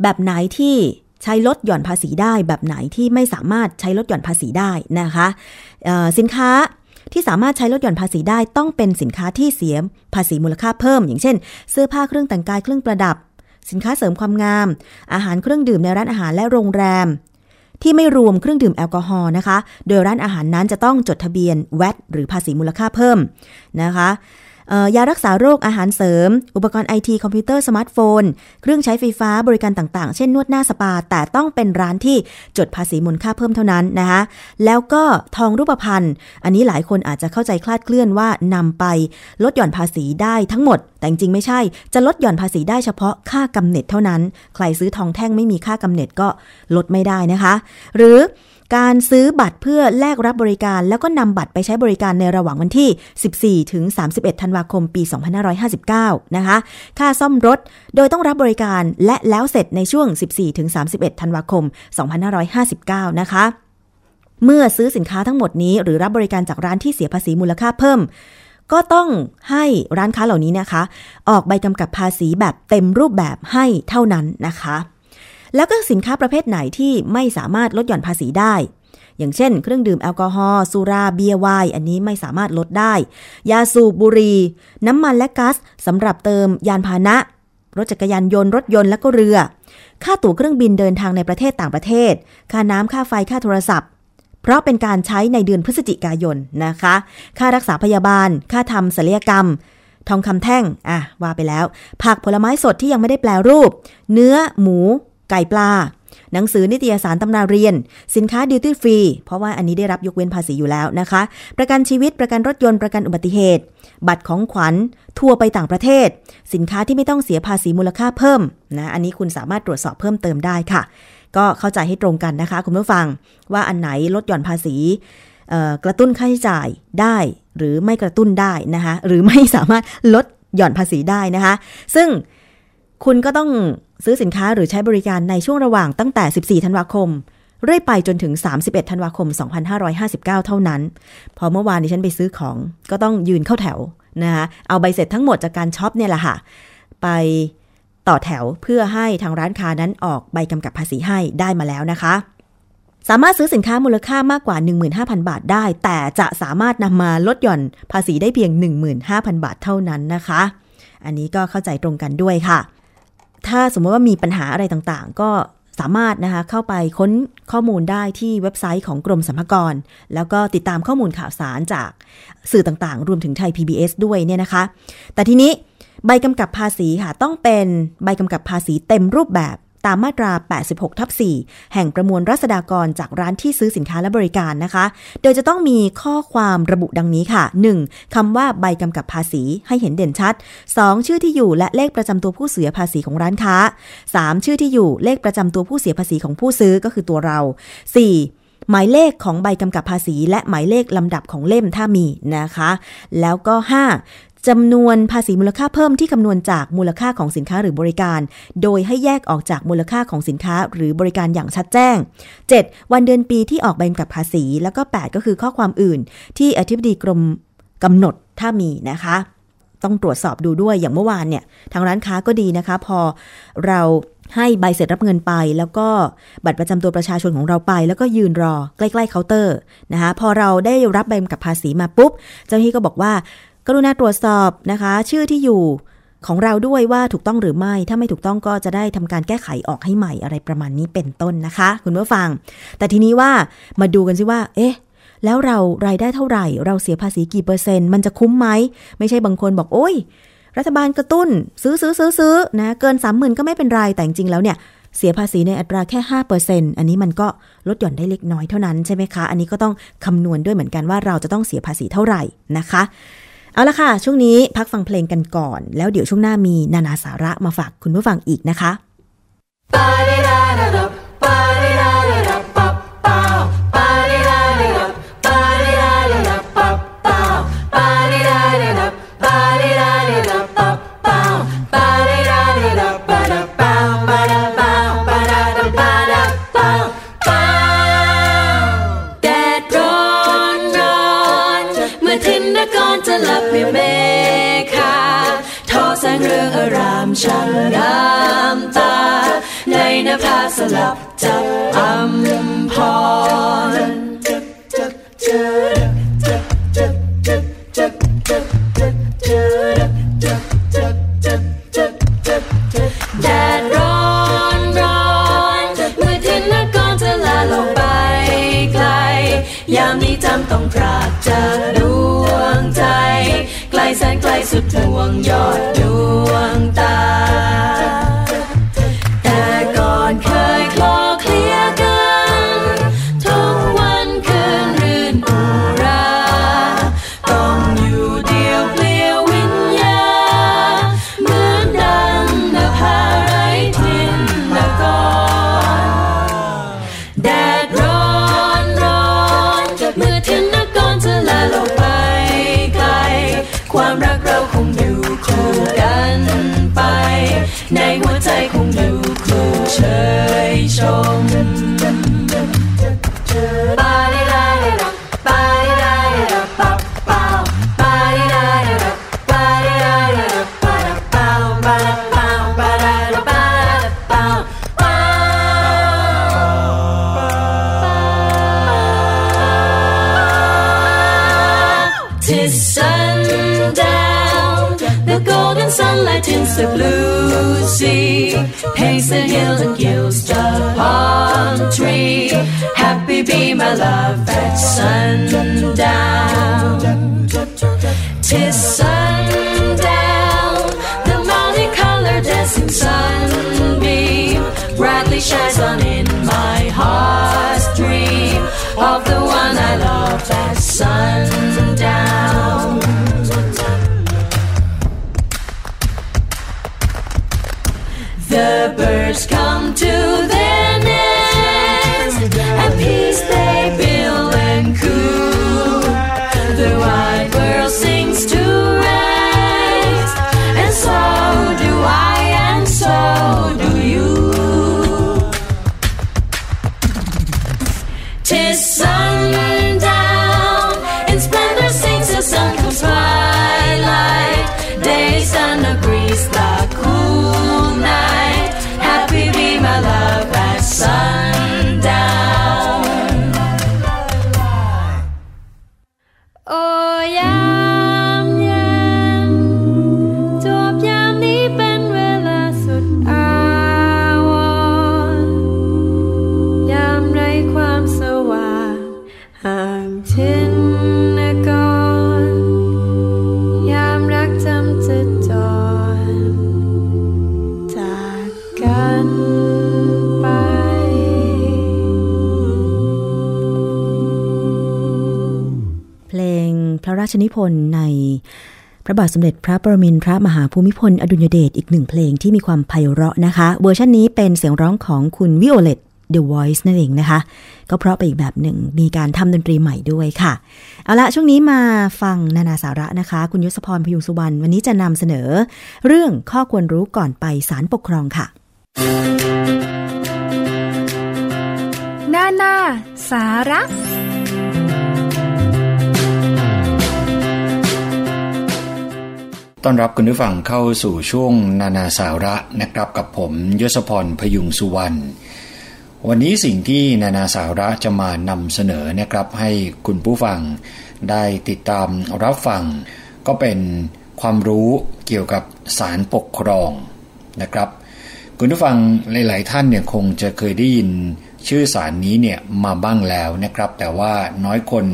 แบบไหนที่ใช้ลดหย่อนภาษีได้ แบบไหนที่ไม่สามารถใช้ลดหย่อนภาษีได้นะคะสินค้า ที่สามารถใช้ลดหย่อนภาษีได้ต้องเป็นสินค้าที่เสียภาษีมูลค่าเพิ่ม อย่างเช่น เสื้อผ้าเครื่องแต่งกายเครื่องประดับ สินค้าเสริมความงาม อาหารเครื่องดื่มในร้านอาหารและโรงแรม ที่ไม่รวมเครื่องดื่มแอลกอฮอล์นะคะ โดยร้านอาหารนั้นจะต้องจดทะเบียนแวตหรือภาษีมูลค่าเพิ่มนะคะ ยารักษาโรคอาหารเสริม อุปกรณ์ไอทีคอมพิวเตอร์สมาร์ทโฟน เครื่องใช้ไฟฟ้าบริการต่างๆ เช่นนวดหน้าสปา แต่ต้องเป็นร้านที่จดภาษีมูลค่าเพิ่มเท่านั้นนะคะแล้วก็ทองรูปพรรณอันนี้หลายคนอาจจะเข้าใจคลาดเคลื่อนว่านำไปลดหย่อนภาษีได้ทั้งหมด แต่จริงไม่ใช่จะลดหย่อนภาษีได้เฉพาะค่ากำเหน็จเท่านั้น ใครซื้อทองแท่งไม่มีค่ากำเหน็จก็ลดไม่ได้นะคะ หรือ การซื้อบัตรเพื่อแลกรับบริการ แล้วก็นำบัตรไปใช้บริการในระหว่างวันที่ 14 ถึง 31 ธันวาคม ปี 2559 นะคะ ค่าซ่อมรถ โดยต้องรับบริการและแล้วเสร็จในช่วง 14 ถึง 31 ธันวาคม 2559 นะคะ เมื่อซื้อสินค้าทั้งหมดนี้ หรือรับบริการจากร้านที่เสียภาษีมูลค่าเพิ่มก็ต้องให้ร้านค้าเหล่านี้นะคะ ออกใบกำกับภาษีแบบเต็มรูปแบบให้เท่านั้นนะคะ แล้วก็สินค้าประเภทไหนที่ไม่สามารถลดหย่อนภาษีได้ อย่างเช่น เครื่องดื่มแอลกอฮอล์สุราเบียร์ไวน์อันนี้ไม่สามารถลดได้ ยาสูบบุหรี่ น้ำมันและก๊าซสำหรับเติมยานพาหนะ รถจักรยานยนต์รถยนต์และก็เรือ ค่าตั๋วเครื่องบินเดินทางในประเทศต่างประเทศ ค่าน้ำค่าไฟค่าโทรศัพท์เพราะเป็นการใช้ในเดือนพฤศจิกายนนะคะ ค่ารักษาพยาบาล ค่าทำศัลยกรรม ทองคำแท่ง อะ ว่าไปแล้ว ผักผลไม้สดที่ยังไม่ได้แปลรูป เนื้อ หมู ไก่ปลา หนังสือนิตยสารตำราเรียน สินค้าดิวตี้ฟรี เพราะว่าอันนี้ได้รับยกเว้นภาษีอยู่แล้วนะคะ ประกันชีวิตประกันรถยนต์ประกันอุบัติเหตุ บัตรของขวัญ ทัวร์ไปต่างประเทศ สินค้าที่ไม่ต้องเสียภาษีมูลค่าเพิ่มนะอันนี้คุณสามารถตรวจสอบเพิ่มเติมได้ค่ะ ก็เข้าใจให้ตรงกันนะคะ คุณผู้ฟังว่าอันไหนลดหย่อนภาษีกระตุ้นค่าใช้จ่ายได้หรือไม่กระตุ้นได้นะคะหรือไม่สามารถลดหย่อนภาษีได้นะคะ ซึ่งคุณก็ต้อง ซื้อสินค้าหรือใช้บริการในช่วงระหว่างตั้งแต่ 14 ธันวาคม เรื่อยไปจนถึง 31 ธันวาคม 2559 เท่านั้น พอเมื่อวานนี้ฉันไปซื้อของ ก็ต้องยืนเข้าแถวนะคะเอาใบเสร็จทั้งหมดจากการช็อปเนี่ยแหละค่ะ ไปต่อแถวเพื่อให้ทางร้านค้านั้นออกใบกำกับภาษีให้ได้มาแล้วนะคะ สามารถซื้อสินค้ามูลค่ามากกว่า 15,000 บาทได้ แต่จะสามารถนำมาลดหย่อนภาษีได้เพียง 15,000 บาทเท่านั้นนะคะ อันนี้ก็เข้าใจตรงกันด้วยค่ะ ถ้าสมมติว่ามีปัญหาอะไรต่างๆ ก็สามารถนะคะเข้าไปค้นข้อมูลได้ที่เว็บไซต์ของกรมสรรพากร แล้วก็ติดตามข้อมูลข่าวสารจากสื่อต่างๆ รวมถึงไทย PBS ด้วยเนี่ยนะคะ แต่ทีนี้ใบกำกับภาษีค่ะต้องเป็นใบกำกับภาษีเต็มรูปแบบ ตามมาตรา 86 ทับ 4 แห่งประมวลรัษฎากรจากร้านที่ซื้อสินค้าและบริการนะคะ โดยจะต้องมีข้อความระบุดังนี้ค่ะ 1. คำว่าใบกำกับภาษีให้เห็นเด่นชัด 2. ชื่อที่อยู่และเลขประจำตัวผู้เสียภาษีของร้านค้า 3. ชื่อที่อยู่เลขประจำตัวผู้เสียภาษีของผู้ซื้อก็คือตัวเรา 4. หมายเลขของใบกำกับภาษี และหมายเลขลำดับของเล่มถ้ามีนะคะ แล้วก็ 5. จำนวนภาษีมูลค่าเพิ่มที่คำนวณจากมูลค่าของสินค้าหรือบริการ โดยให้แยกออกจากมูลค่าของสินค้าหรือบริการอย่างชัดแจ้ง 7. วันเดือนปีที่ออกใบกำกับภาษี แล้วก็ 8 ก็คือข้อความอื่น ที่อธิบดีกรมกำหนดถ้ามีนะคะ ต้องตรวจสอบดูด้วยอย่างเมื่อวานเนี่ย ทางร้านค้าก็ดีนะคะ พอเราให้ใบเสร็จรับเงินไป แล้วก็บัตรประจำตัวประชาชนของเราไป แล้วก็ยืนรอใกล้ๆเคาน์เตอร์นะคะพอเราได้รับใบกำกับภาษีมาปุ๊บ เจ้าหน้าที่ก็บอกว่า กรุณาตรวจสอบนะคะ ชื่อที่อยู่ของเราด้วยว่าถูกต้องหรือไม่ ถ้าไม่ถูกต้องก็จะได้ทำการแก้ไขออกให้ใหม่อะไรประมาณนี้เป็นต้นนะคะ คุณผู้ฟัง แต่ทีนี้ว่ามาดูกันซิว่า เอ๊ะ แล้วเรารายได้เท่าไหร่ เราเสียภาษีกี่เปอร์เซ็นต์ มันจะคุ้มไหม ไม่ใช่บางคนบอก โอ้ย รัฐบาลกระตุ้น ซื้อซื้อซื้อซื้อนะ เกินสามหมื่นก็ไม่เป็นไร แต่จริงแล้วเนี่ย เสียภาษีในอัตราแค่ห้าเปอร์เซ็นอันนี้มันก็ลดหย่อนได้เล็กน้อยเท่านั้นใช่ไหมคะ อันนี้ก็ต้องคำนวณด้วยเหมือนกันว่าเราจะต้องเสียภาษีเท่าไหร่นะคะ เอาละค่ะ ช่วงนี้พักฟังเพลงกันก่อน แล้วเดี๋ยวช่วงหน้ามีนานาสาระมาฝากคุณผู้ฟังอีกนะคะ ฉันทำตา ในนภาสลับจับอำพรแดดร้อนร้อนเมื่อถึนักกรจะลาลงไปไกล ยามนี้จำต้องพราก แสนไกลสุดดวงยอดดวงตา เชยชม be my love at sundown. Tis sundown, the multicolored dancing sunbeam brightly shines on in my heart's dream of the one I love at sundown. The birds come to their ชนิพนธ์ในพระบาทสมเด็จพระปรมินทรมหาภูมิพล อดุลยเดชอีกหนึ่งเพลงที่มีความไพเราะนะคะ เวอร์ชันนี้เป็นเสียงร้องของคุณวิโอเลต The Voice นั่นเองนะคะ ก็เพราะไปอีกแบบหนึ่งมีการทำดนตรีใหม่ด้วยค่ะ เอาละช่วงนี้มาฟังนานาสาระนะคะ คุณยศพรพยุงสุวรรณวันนี้จะนำเสนอ เรื่องข้อควรรู้ก่อนไปศาลปกครองค่ะ นานาสาระ ต้อนรับคุณผู้ฟังเข้าสู่ช่วงนานาสาระนะครับกับผมยศพรพยุงสุวรรณวันนี้สิ่งที่นานาสาระจะมานำเสนอนะครับให้คุณผู้ฟังได้ติดตามรับฟัง ก็เป็นความรู้เกี่ยวกับสารปกครองนะครับ คุณผู้ฟังหลาย ๆ ท่านเนี่ยคงจะเคยได้ยินชื่อสารนี้เนี่ยมาบ้างแล้วนะครับ แต่ว่าน้อยคน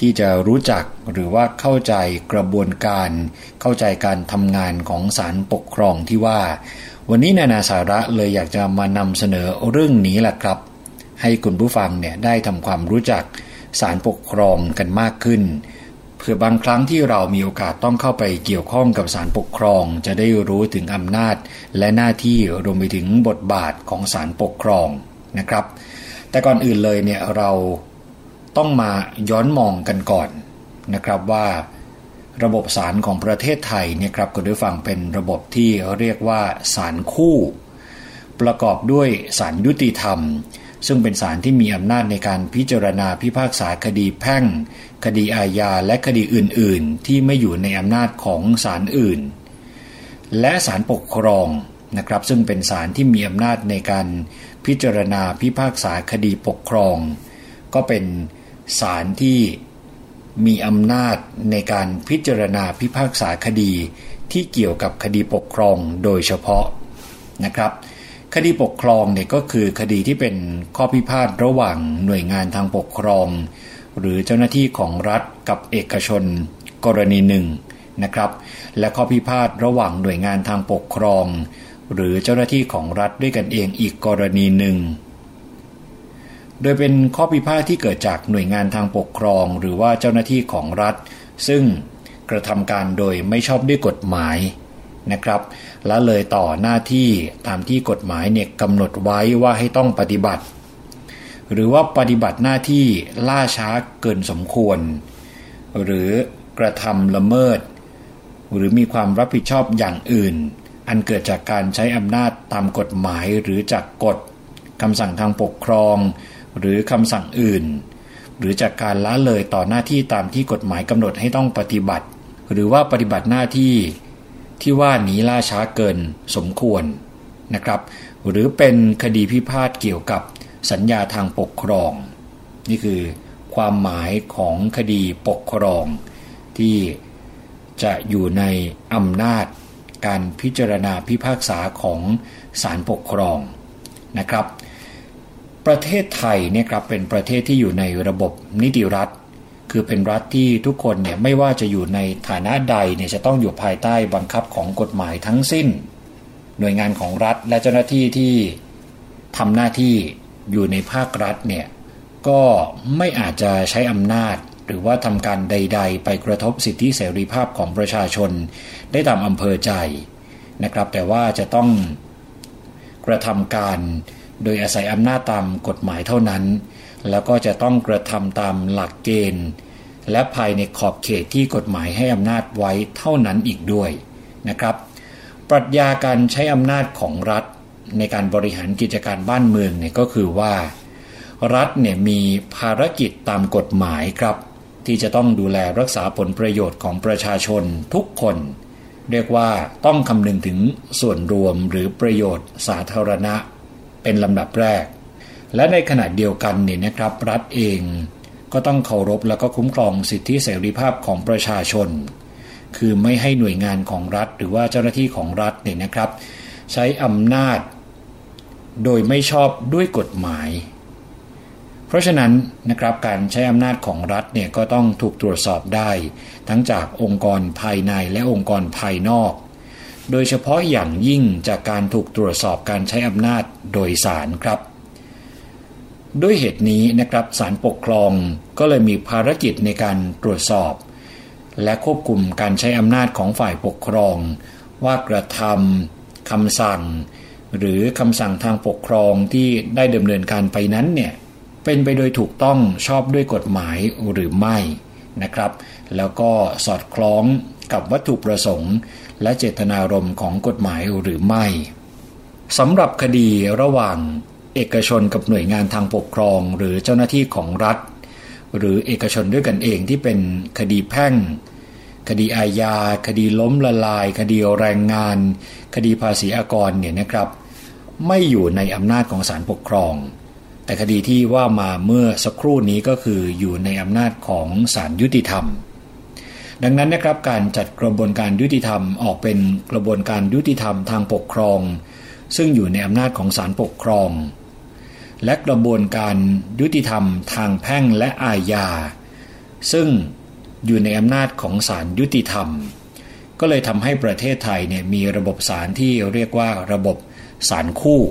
ที่จะรู้จักหรือว่าเข้าใจกระบวนการ เข้าใจการทำงานของสารปกครองที่ว่า วันนี้นานาสาระเลยอยากจะมานำเสนอเรื่องนี้แหละครับ ให้คุณผู้ฟังเนี่ยได้ทำความรู้จักสารปกครองกันมากขึ้นเพื่อบางครั้งที่เรามีโอกาสต้องเข้าไปเกี่ยวข้องกับสารปกครอง จะได้รู้ถึงอำนาจ และหน้าที่รวมไปถึงบทบาทของสารปกครองนะครับ แต่ก่อนอื่นเลยเนี่ยเรา ต้องมาย้อนมองกันก่อนนะครับว่าระบบศาลของประเทศไทยเนี่ยครับคุณผู้ฟังเป็นระบบที่เรียกว่าศาลคู่ ประกอบด้วยศาลยุติธรรม ซึ่งเป็นศาลที่มีอำนาจในการพิจารณาพิพากษาคดีแพ่ง คดีอาญาและคดีอื่น ๆ ที่ไม่อยู่ในอำนาจของศาลอื่น และศาลปกครองนะครับ ซึ่งเป็นศาลที่มีอำนาจในการพิจารณาพิพากษาคดีปกครอง ก็เป็น ศาลที่มีอำนาจในการพิจารณาพิพากษาคดีที่เกี่ยวกับคดีปกครองโดยเฉพาะนะครับ คดีปกครองเนี่ยก็คือคดีที่เป็นข้อพิพาทระหว่างหน่วยงานทางปกครอง หรือเจ้าหน้าที่ของรัฐกับเอกชนกรณีหนึ่งนะครับ และข้อพิพาทระหว่างหน่วยงานทางปกครอง หรือเจ้าหน้าที่ของรัฐด้วยกันเองอีกกรณีหนึ่ง โดยเป็นข้อพิพาทที่เกิดจากหน่วยงานทางปกครอง หรือว่าเจ้าหน้าที่ของรัฐ ซึ่งกระทำการโดยไม่ชอบด้วยกฎหมายนะครับและเลยต่อหน้าที่ตามที่กฎหมายเนี่ยกำหนดไว้ว่าให้ต้องปฏิบัติ หรือว่าปฏิบัติหน้าที่ล่าช้าเกินสมควร หรือกระทำละเมิด หรือมีความรับผิดชอบอย่างอื่น อันเกิดจากการใช้อำนาจตามกฎหมายหรือจากกฎคำสั่งทางปกครอง หรือคำสั่งอื่น หรือจากการละเลยต่อหน้าที่ตามที่กฎหมายกำหนดให้ต้องปฏิบัติ หรือว่าปฏิบัติหน้าที่ที่ว่านี้ล่าช้าเกินสมควรนะครับ หรือเป็นคดีพิพาทเกี่ยวกับสัญญาทางปกครอง นี่คือความหมายของคดีปกครอง ที่จะอยู่ในอำนาจการพิจารณาพิพากษาของศาลปกครองนะครับ ประเทศไทยเนี่ยครับเป็นประเทศที่อยู่ในระบบนิติรัฐ คือเป็นรัฐที่ทุกคนเนี่ยไม่ว่าจะอยู่ในฐานะใดเนี่ยจะต้องอยู่ภายใต้บังคับของกฎหมายทั้งสิ้น หน่วยงานของรัฐและเจ้าหน้าที่ที่ทำหน้าที่อยู่ในภาครัฐเนี่ยก็ไม่อาจจะใช้อำนาจ หรือว่าทำการใด ๆ ไปกระทบสิทธิเสรีภาพของประชาชน ได้ตามอำเภอใจนะครับ แต่ว่าจะต้องกระทำการ โดยอาศัยอำนาจตามกฎหมายเท่านั้น แล้วก็จะต้องกระทำตามหลักเกณฑ์ และภายในขอบเขตที่กฎหมายให้อำนาจไว้เท่านั้นอีกด้วยนะครับ ปรัชญาการใช้อำนาจของรัฐในการบริหารกิจการบ้านเมืองเนี่ยก็คือว่า รัฐเนี่ยมีภารกิจตามกฎหมายครับ ที่จะต้องดูแลรักษาผลประโยชน์ของประชาชนทุกคน เรียกว่าต้องคำนึงถึงส่วนรวมหรือประโยชน์สาธารณะ เป็นลำดับแรก และในขณะเดียวกันเนี่ยนะครับ รัฐเองก็ต้องเคารพแล้วก็คุ้มครองสิทธิเสรีภาพของประชาชน คือไม่ให้หน่วยงานของรัฐ หรือว่าเจ้าหน้าที่ของรัฐเนี่ยนะครับ ใช้อำนาจ โดยไม่ชอบด้วยกฎหมาย เพราะฉะนั้นนะครับการใช้อำนาจของรัฐเนี่ยก็ต้องถูกตรวจสอบได้ ทั้งจากองค์กรภายในและองค์กรภายนอก โดยเฉพาะอย่างยิ่งจากการถูกตรวจสอบการใช้อำนาจโดยสารครับ ด้วยเหตุนี้นะครับศาลปกครองก็เลยมีภารกิจในการตรวจสอบ และควบคุมการใช้อำนาจของฝ่ายปกครอง ว่ากระทำคำสั่ง หรือคำสั่งทางปกครองที่ได้ดำเนินการไปนั้นเนี่ยเป็นไปโดยถูกต้องชอบด้วยกฎหมายหรือไม่นะครับ แล้วก็สอดคล้อง กับวัตถุประสงค์ และเจตนารมณ์ของกฎหมายหรือไม่สำหรับคดีระหว่างเอกชนกับหน่วยงานทางปกครองหรือเจ้าหน้าที่ของรัฐ หรือเอกชนด้วยกันเองที่เป็นคดีแพ่ง คดีอาญา คดีล้มละลาย คดีแรงงาน คดีภาษีอากรเนี่ยนะครับ ไม่อยู่ในอำนาจของศาลปกครอง แต่คดีที่ว่ามาเมื่อสักครู่นี้ก็คืออยู่ในอำนาจของศาลยุติธรรม ดังนั้นนะครับการจัดกระบวนการยุติธรรมออกเป็นกระบวนการยุติธรรมทางปกครอง ซึ่งอยู่ในอำนาจของศาลปกครอง และกระบวนการยุติธรรมทางแพ่งและอาญา ซึ่งอยู่ในอำนาจของศาลยุติธรรม ก็เลยทำให้ประเทศไทยเนี่ยมีระบบศาลที่เรียกว่าระบบศาลคู่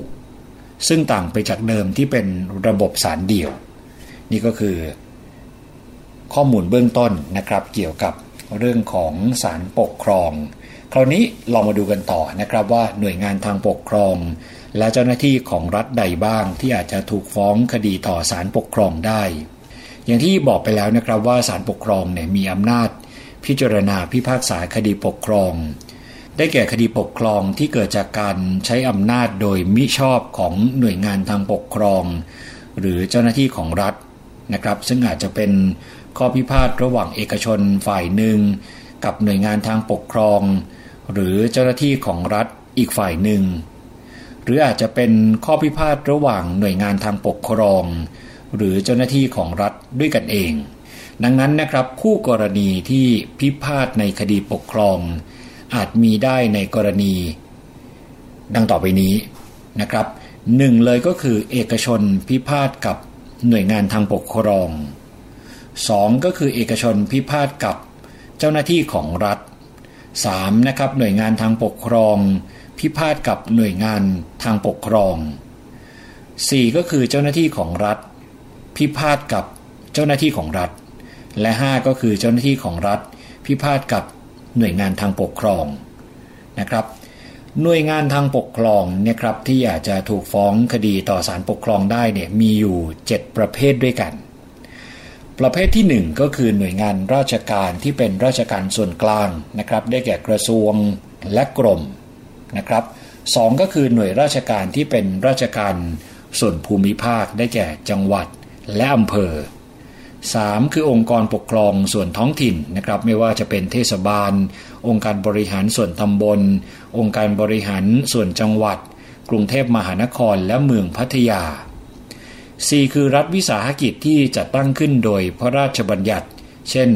ซึ่งต่างไปจากเดิมที่เป็นระบบศาลเดี่ยว นี่ก็คือข้อมูลเบื้องต้นนะครับเกี่ยวกับ เรื่องของศาลปกครอง คราวนี้ลองมาดูกันต่อนะครับว่าหน่วยงานทางปกครอง และเจ้าหน้าที่ของรัฐใดบ้างที่อาจจะถูกฟ้องคดีต่อศาลปกครองได้ อย่างที่บอกไปแล้วนะครับว่าศาลปกครองเนี่ยมีอำนาจ พิจารณาพิพากษาคดีปกครอง ได้แก่คดีปกครองที่เกิดจากการใช้อำนาจโดยมิชอบของหน่วยงานทางปกครอง หรือเจ้าหน้าที่ของรัฐนะครับ ซึ่งอาจจะเป็น ข้อพิพาทระหว่างเอกชนฝ่ายหนึ่ง กับหน่วยงานทางปกครอง หรือเจ้าหน้าที่ของรัฐอีกฝ่ายหนึ่ง หรืออาจจะเป็นข้อพิพาทระหว่างหน่วยงานทางปกครอง หรือเจ้าหน้าที่ของรัฐด้วยกันเอง ดังนั้นนะครับคู่กรณีที่พิพาทในคดีปกครอง อาจมีได้ในกรณี ดังต่อไปนี้นะครับหนึ่งเลยก็คือเอกชนพิพาทกับหน่วยงานทางปกครอง 2 ก็คือเอกชนพิพาทกับเจ้าหน้าที่ของรัฐ 3. นะครับหน่วยงานทางปกครอง พิพาทกับหน่วยงานทางปกครอง 4. ก็คือเจ้าหน้าที่ของรัฐ พิพาทกับเจ้าหน้าที่ของรัฐ และ 5 ก็คือเจ้าหน้าที่ของรัฐ พิพาทกับหน่วยงานทางปกครองนะครับหน่วยงานทางปกครองเนี่ยครับที่อาจจะถูกฟ้องคดีต่อศาลปกครองได้เนี่ยมีอยู่ 7 ประเภทด้วยกัน ประเภทที่ 1 ก็คือหน่วยงานราชการที่เป็นราชการส่วนกลางนะครับ ได้แก่กระทรวงและกรมนะครับสองก็คือหน่วยราชการที่เป็นราชการส่วนภูมิภาคได้แก่จังหวัดและอำเภอ 3. คือองค์กรปกครองส่วนท้องถิ่นนะครับไม่ว่าจะเป็นเทศบาล องค์การบริหารส่วนตำบล องค์การบริหารส่วนจังหวัด กรุงเทพมหานครและเมืองพัทยา 4. คือรัฐวิสาหกิจที่จัดตั้งขึ้นโดยพระราชบัญญัติ เช่น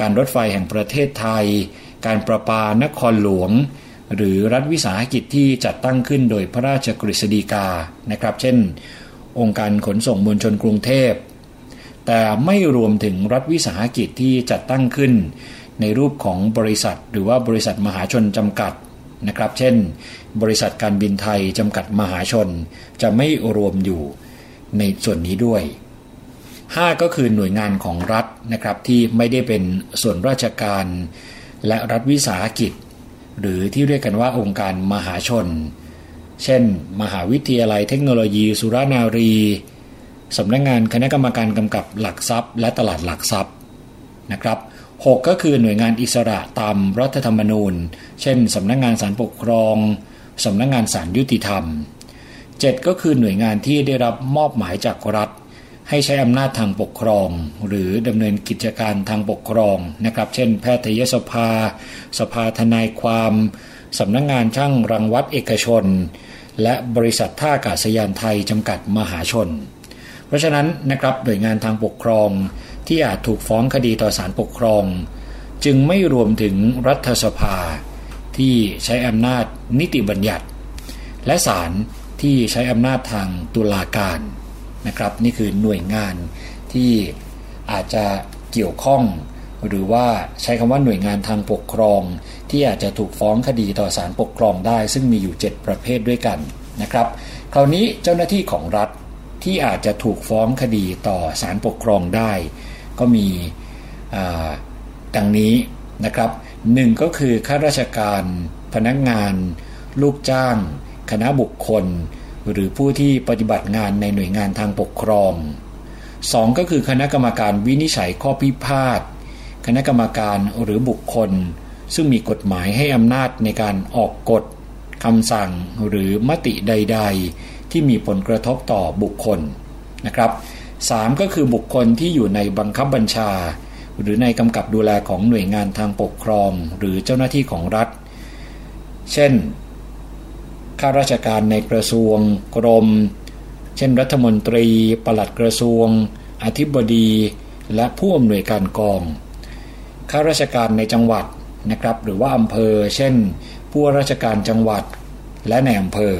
การรถไฟแห่งประเทศไทย การประปานครหลวง หรือรัฐวิสาหกิจที่จัดตั้งขึ้นโดยพระราชกฤษฎีกานะครับ เช่น องค์การขนส่งมวลชนกรุงเทพ แต่ไม่รวมถึงรัฐวิสาหกิจที่จัดตั้งขึ้น ในรูปของบริษัท หรือว่าบริษัทมหาชนจำกัดนะครับ เช่น บริษัทการบินไทยจำกัดมหาชน จะไม่รวมอยู่ ในส่วนนี้ด้วย 5 ก็คือหน่วยงานของรัฐนะครับที่ไม่ได้เป็นส่วนราชการ และรัฐวิสาหกิจ หรือที่เรียกกันว่าองค์การมหาชน เช่น มหาวิทยาลัยเทคโนโลยี สุรานารีสำนักงงานคณะกรรมการกำกับหลักทรัพย์ และตลาดหลักทรัพย์นะครับ6ก็คือหน่วยงานอิสระตามรัฐธรรมนูญ เช่น สำนักงงานศาลปกครอง สำนักงงานศาลยุติธรรม 7 ก็คือหน่วยงานที่ได้รับมอบหมายจากรัฐ ให้ใช้อำนาจทางปกครอง หรือดำเนินกิจการทางปกครองนะครับ เช่น แพทยสภา สภาทนายความสำนักงงานช่างรังวัดเอกชน และบริษัทท่าอากาศยานไทยจำกัดมหาชน เพราะฉะนั้นนะครับหน่วยงานทางปกครองที่อาจถูกฟ้องคดีต่อศาลปกครอง จึงไม่รวมถึงรัฐสภาที่ใช้อำนาจนิติบัญญัติ และศาล ที่ใช้อำนาจทางตุลาการนะครับ นี่คือหน่วยงานที่อาจจะเกี่ยวข้อง หรือว่าใช้คำว่าหน่วยงานทางปกครอง ที่อาจจะถูกฟ้องคดีต่อศาลปกครองได้ ซึ่งมีอยู่ 7 ประเภทด้วยกันนะครับ คราวนี้เจ้าหน้าที่ของรัฐที่อาจจะถูกฟ้องคดีต่อศาลปกครองได้ ก็มีดังนี้นะครับหนึ่งก็คือข้าราชการพนักงาน ลูกจ้าง คณะบุคคล หรือผู้ที่ปฏิบัติงานในหน่วยงานทางปกครอง 2 ก็คือคณะกรรมการวินิจฉัยข้อพิพาทคณะกรรมการหรือบุคคล ซึ่งมีกฎหมายให้อำนาจในการออกกฎคำสั่งหรือมติใด ๆ ที่มีผลกระทบต่อบุคคลนะครับ 3 ก็คือบุคคลที่อยู่ในบังคับบัญชา หรือในกำกับดูแลของหน่วยงานทางปกครอง หรือเจ้าหน้าที่ของรัฐ เช่น ข้าราชการในกระทรวง กรม เช่นรัฐมนตรี ปลัดกระทรวง อธิบดี และผู้อำนวยการกอง ข้าราชการในจังหวัดนะครับ หรือว่าอำเภอ เช่น ผู้ราชการจังหวัด และในอำเภอ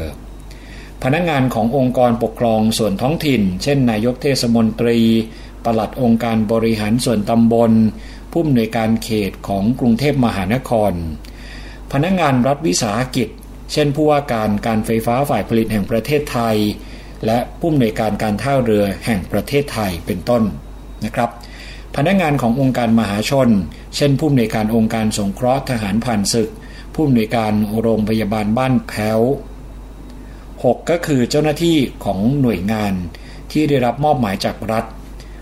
พนักงานขององค์กรปกครองส่วนท้องถิ่น เช่น นายกเทศมนตรี ปลัดองค์การบริหารส่วนตำบล ผู้อำนวยการเขตของกรุงเทพมหานคร พนักงานรัฐวิสาหกิจ เช่นผู้ว่าการการไฟฟ้าฝ่ายผลิตแห่งประเทศไทย และผู้อำนวยการการท่าเรือแห่งประเทศไทยเป็นต้นนะครับ พนักงานขององค์การมหาชน เช่นผู้อำนวยการองค์การสงเคราะห์ทหารผ่านศึก ผู้อำนวยการโรงพยาบาลบ้านแพ้ว 6 ก็คือเจ้าหน้าที่ของหน่วยงานที่ได้รับมอบหมายจากรัฐ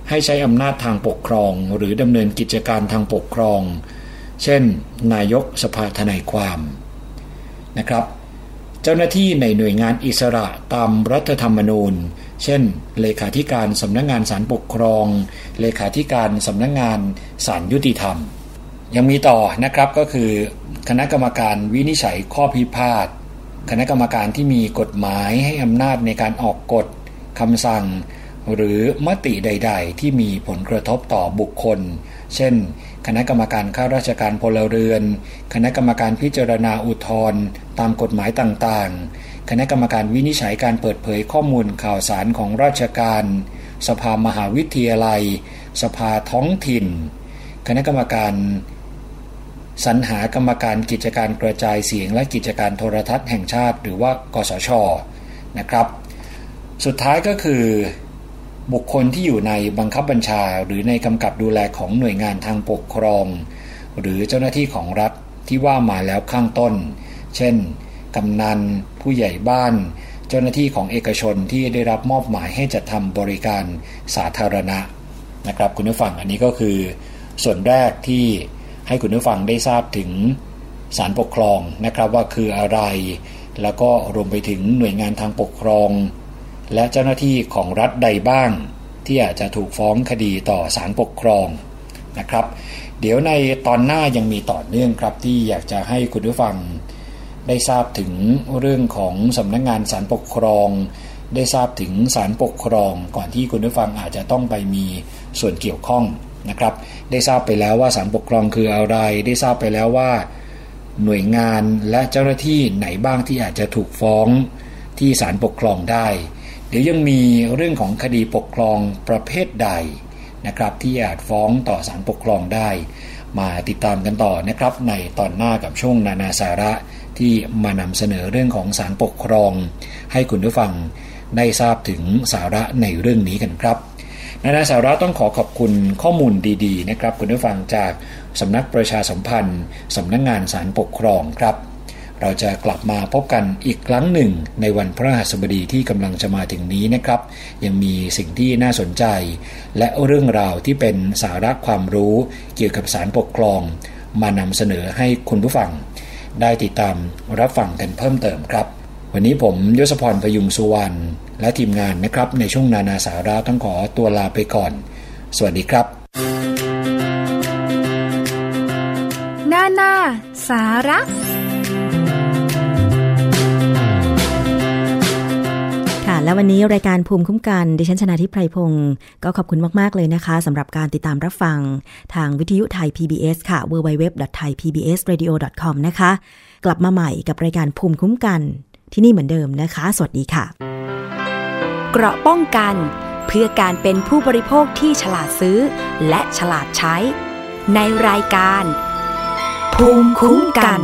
ให้ใช้อำนาจทางปกครอง หรือดำเนินกิจการทางปกครอง เช่น นายกสภาทนายความนะครับ เจ้าหน้าที่ในหน่วยงานอิสระตามรัฐธรรมนูญ เช่น เลขาธิการสำนักงงานศาลปกครอง เลขาธิการสำนักงงานศาลยุติธรรม ยังมีต่อนะครับก็คือ คณะกรรมการวินิจฉัยข้อพิพาทคณะกรรมการที่มีกฎหมายให้อำนาจในการออกกฎคำสั่ง หรือมติใด ๆ ที่มีผลกระทบต่อบุคคล เช่น คณะกรรมการข้าราชการพลเรือน คณะกรรมการพิจารณาอุทธรณ์ ตามกฎหมายต่างๆ คณะกรรมการวินิจฉัยการเปิดเผยข้อมูลข่าวสารของราชการ สภามหาวิทยาลัย สภาท้องถิ่น คณะกรรมการสรรหากรรมการกิจการกระจายเสียงและกิจการโทรทัศน์แห่งชาติ หรือว่ากสชนะครับ สุดท้ายก็คือ บุคคลที่อยู่ในบังคับบัญชา หรือในกำกับดูแลของหน่วยงานทางปกครอง หรือเจ้าหน้าที่ของรัฐที่ว่ามาแล้วข้างต้น เช่น กำนัน ผู้ใหญ่บ้าน เจ้าหน้าที่ของเอกชนที่ได้รับมอบหมายให้จัดทำบริการสาธารณะนะครับคุณผู้ฟังอันนี้ก็คือ ส่วนแรกที่ให้คุณผู้ฟังได้ทราบถึงสารปกครองนะครับว่าคืออะไร แล้วก็รวมไปถึงหน่วยงานทางปกครอง และเจ้าหน้าที่ของรัฐใดบ้าง ที่อาจจะถูกฟ้องคดีต่อศาลปกครองนะครับ เดี๋ยวในตอนหน้ายังมีต่อเนื่องครับที่อยากจะให้คุณผู้ฟัง ได้ทราบถึงเรื่องของสำนักงงานศาลปกครอง ได้ทราบถึงศาลปกครอง ก่อนที่คุณผู้ฟังอาจจะต้องไปมีส่วนเกี่ยวข้องนะครับ ได้ทราบไปแล้วว่าศาลปกครองคืออะไร ได้ทราบไปแล้วว่า หน่วยงานและเจ้าหน้าที่ไหนบ้างที่อาจจะถูกฟ้องที่ศาลปกครองได้ เดี๋ยวยังมีเรื่องของคดีปกครองประเภทใดนะครับ ที่อาจฟ้องต่อศาลปกครองได้ มาติดตามกันต่อนะครับ ในตอนหน้ากับช่วงนานาสาระ ที่มานำเสนอเรื่องของศาลปกครอง ให้คุณผู้ฟังได้ทราบถึงสาระในเรื่องนี้กันครับนานาสาระต้องขอขอบคุณข้อมูลดีๆ นะครับ คุณผู้ฟังจากสำนักประชาสัมพันธ์สำนักงงานศาลปกครองครับ เราจะกลับมาพบกันอีกครั้งหนึ่ง ในวันพระหัสบดีที่กำลังจะมาถึงนี้นะครับ ยังมีสิ่งที่น่าสนใจ และเรื่องราวที่เป็นสาระความรู้เกี่ยวกับศาลปกครอง มานำเสนอให้คุณผู้ฟัง ได้ติดตามรับฟังกันเพิ่มเติมครับ วันนี้ผมยศพรพยุงสุวรรณและทีมงานนะครับ ในช่วงนานาสาระต้องขอตัวลาไปก่อน สวัสดีครับ นานาสาระค่ะ และวันนี้รายการภูมิคุ้มกัน ดิฉันชนะทิพไพรพงศ์ก็ขอบคุณมาก ๆ เลยนะคะสำหรับการติดตามรับฟัง ทางวิทยุไทย PBS ค่ะ www.thaipbsradio.com นะคะ กลับมาใหม่กับรายการภูมิคุ้มกัน ที่นี่เหมือนเดิมนะคะ สวัสดีค่ะ เกราะป้องกัน เพื่อการเป็นผู้บริโภคที่ฉลาดซื้อ และฉลาดใช้ ในรายการ ภูมิคุ้มกัน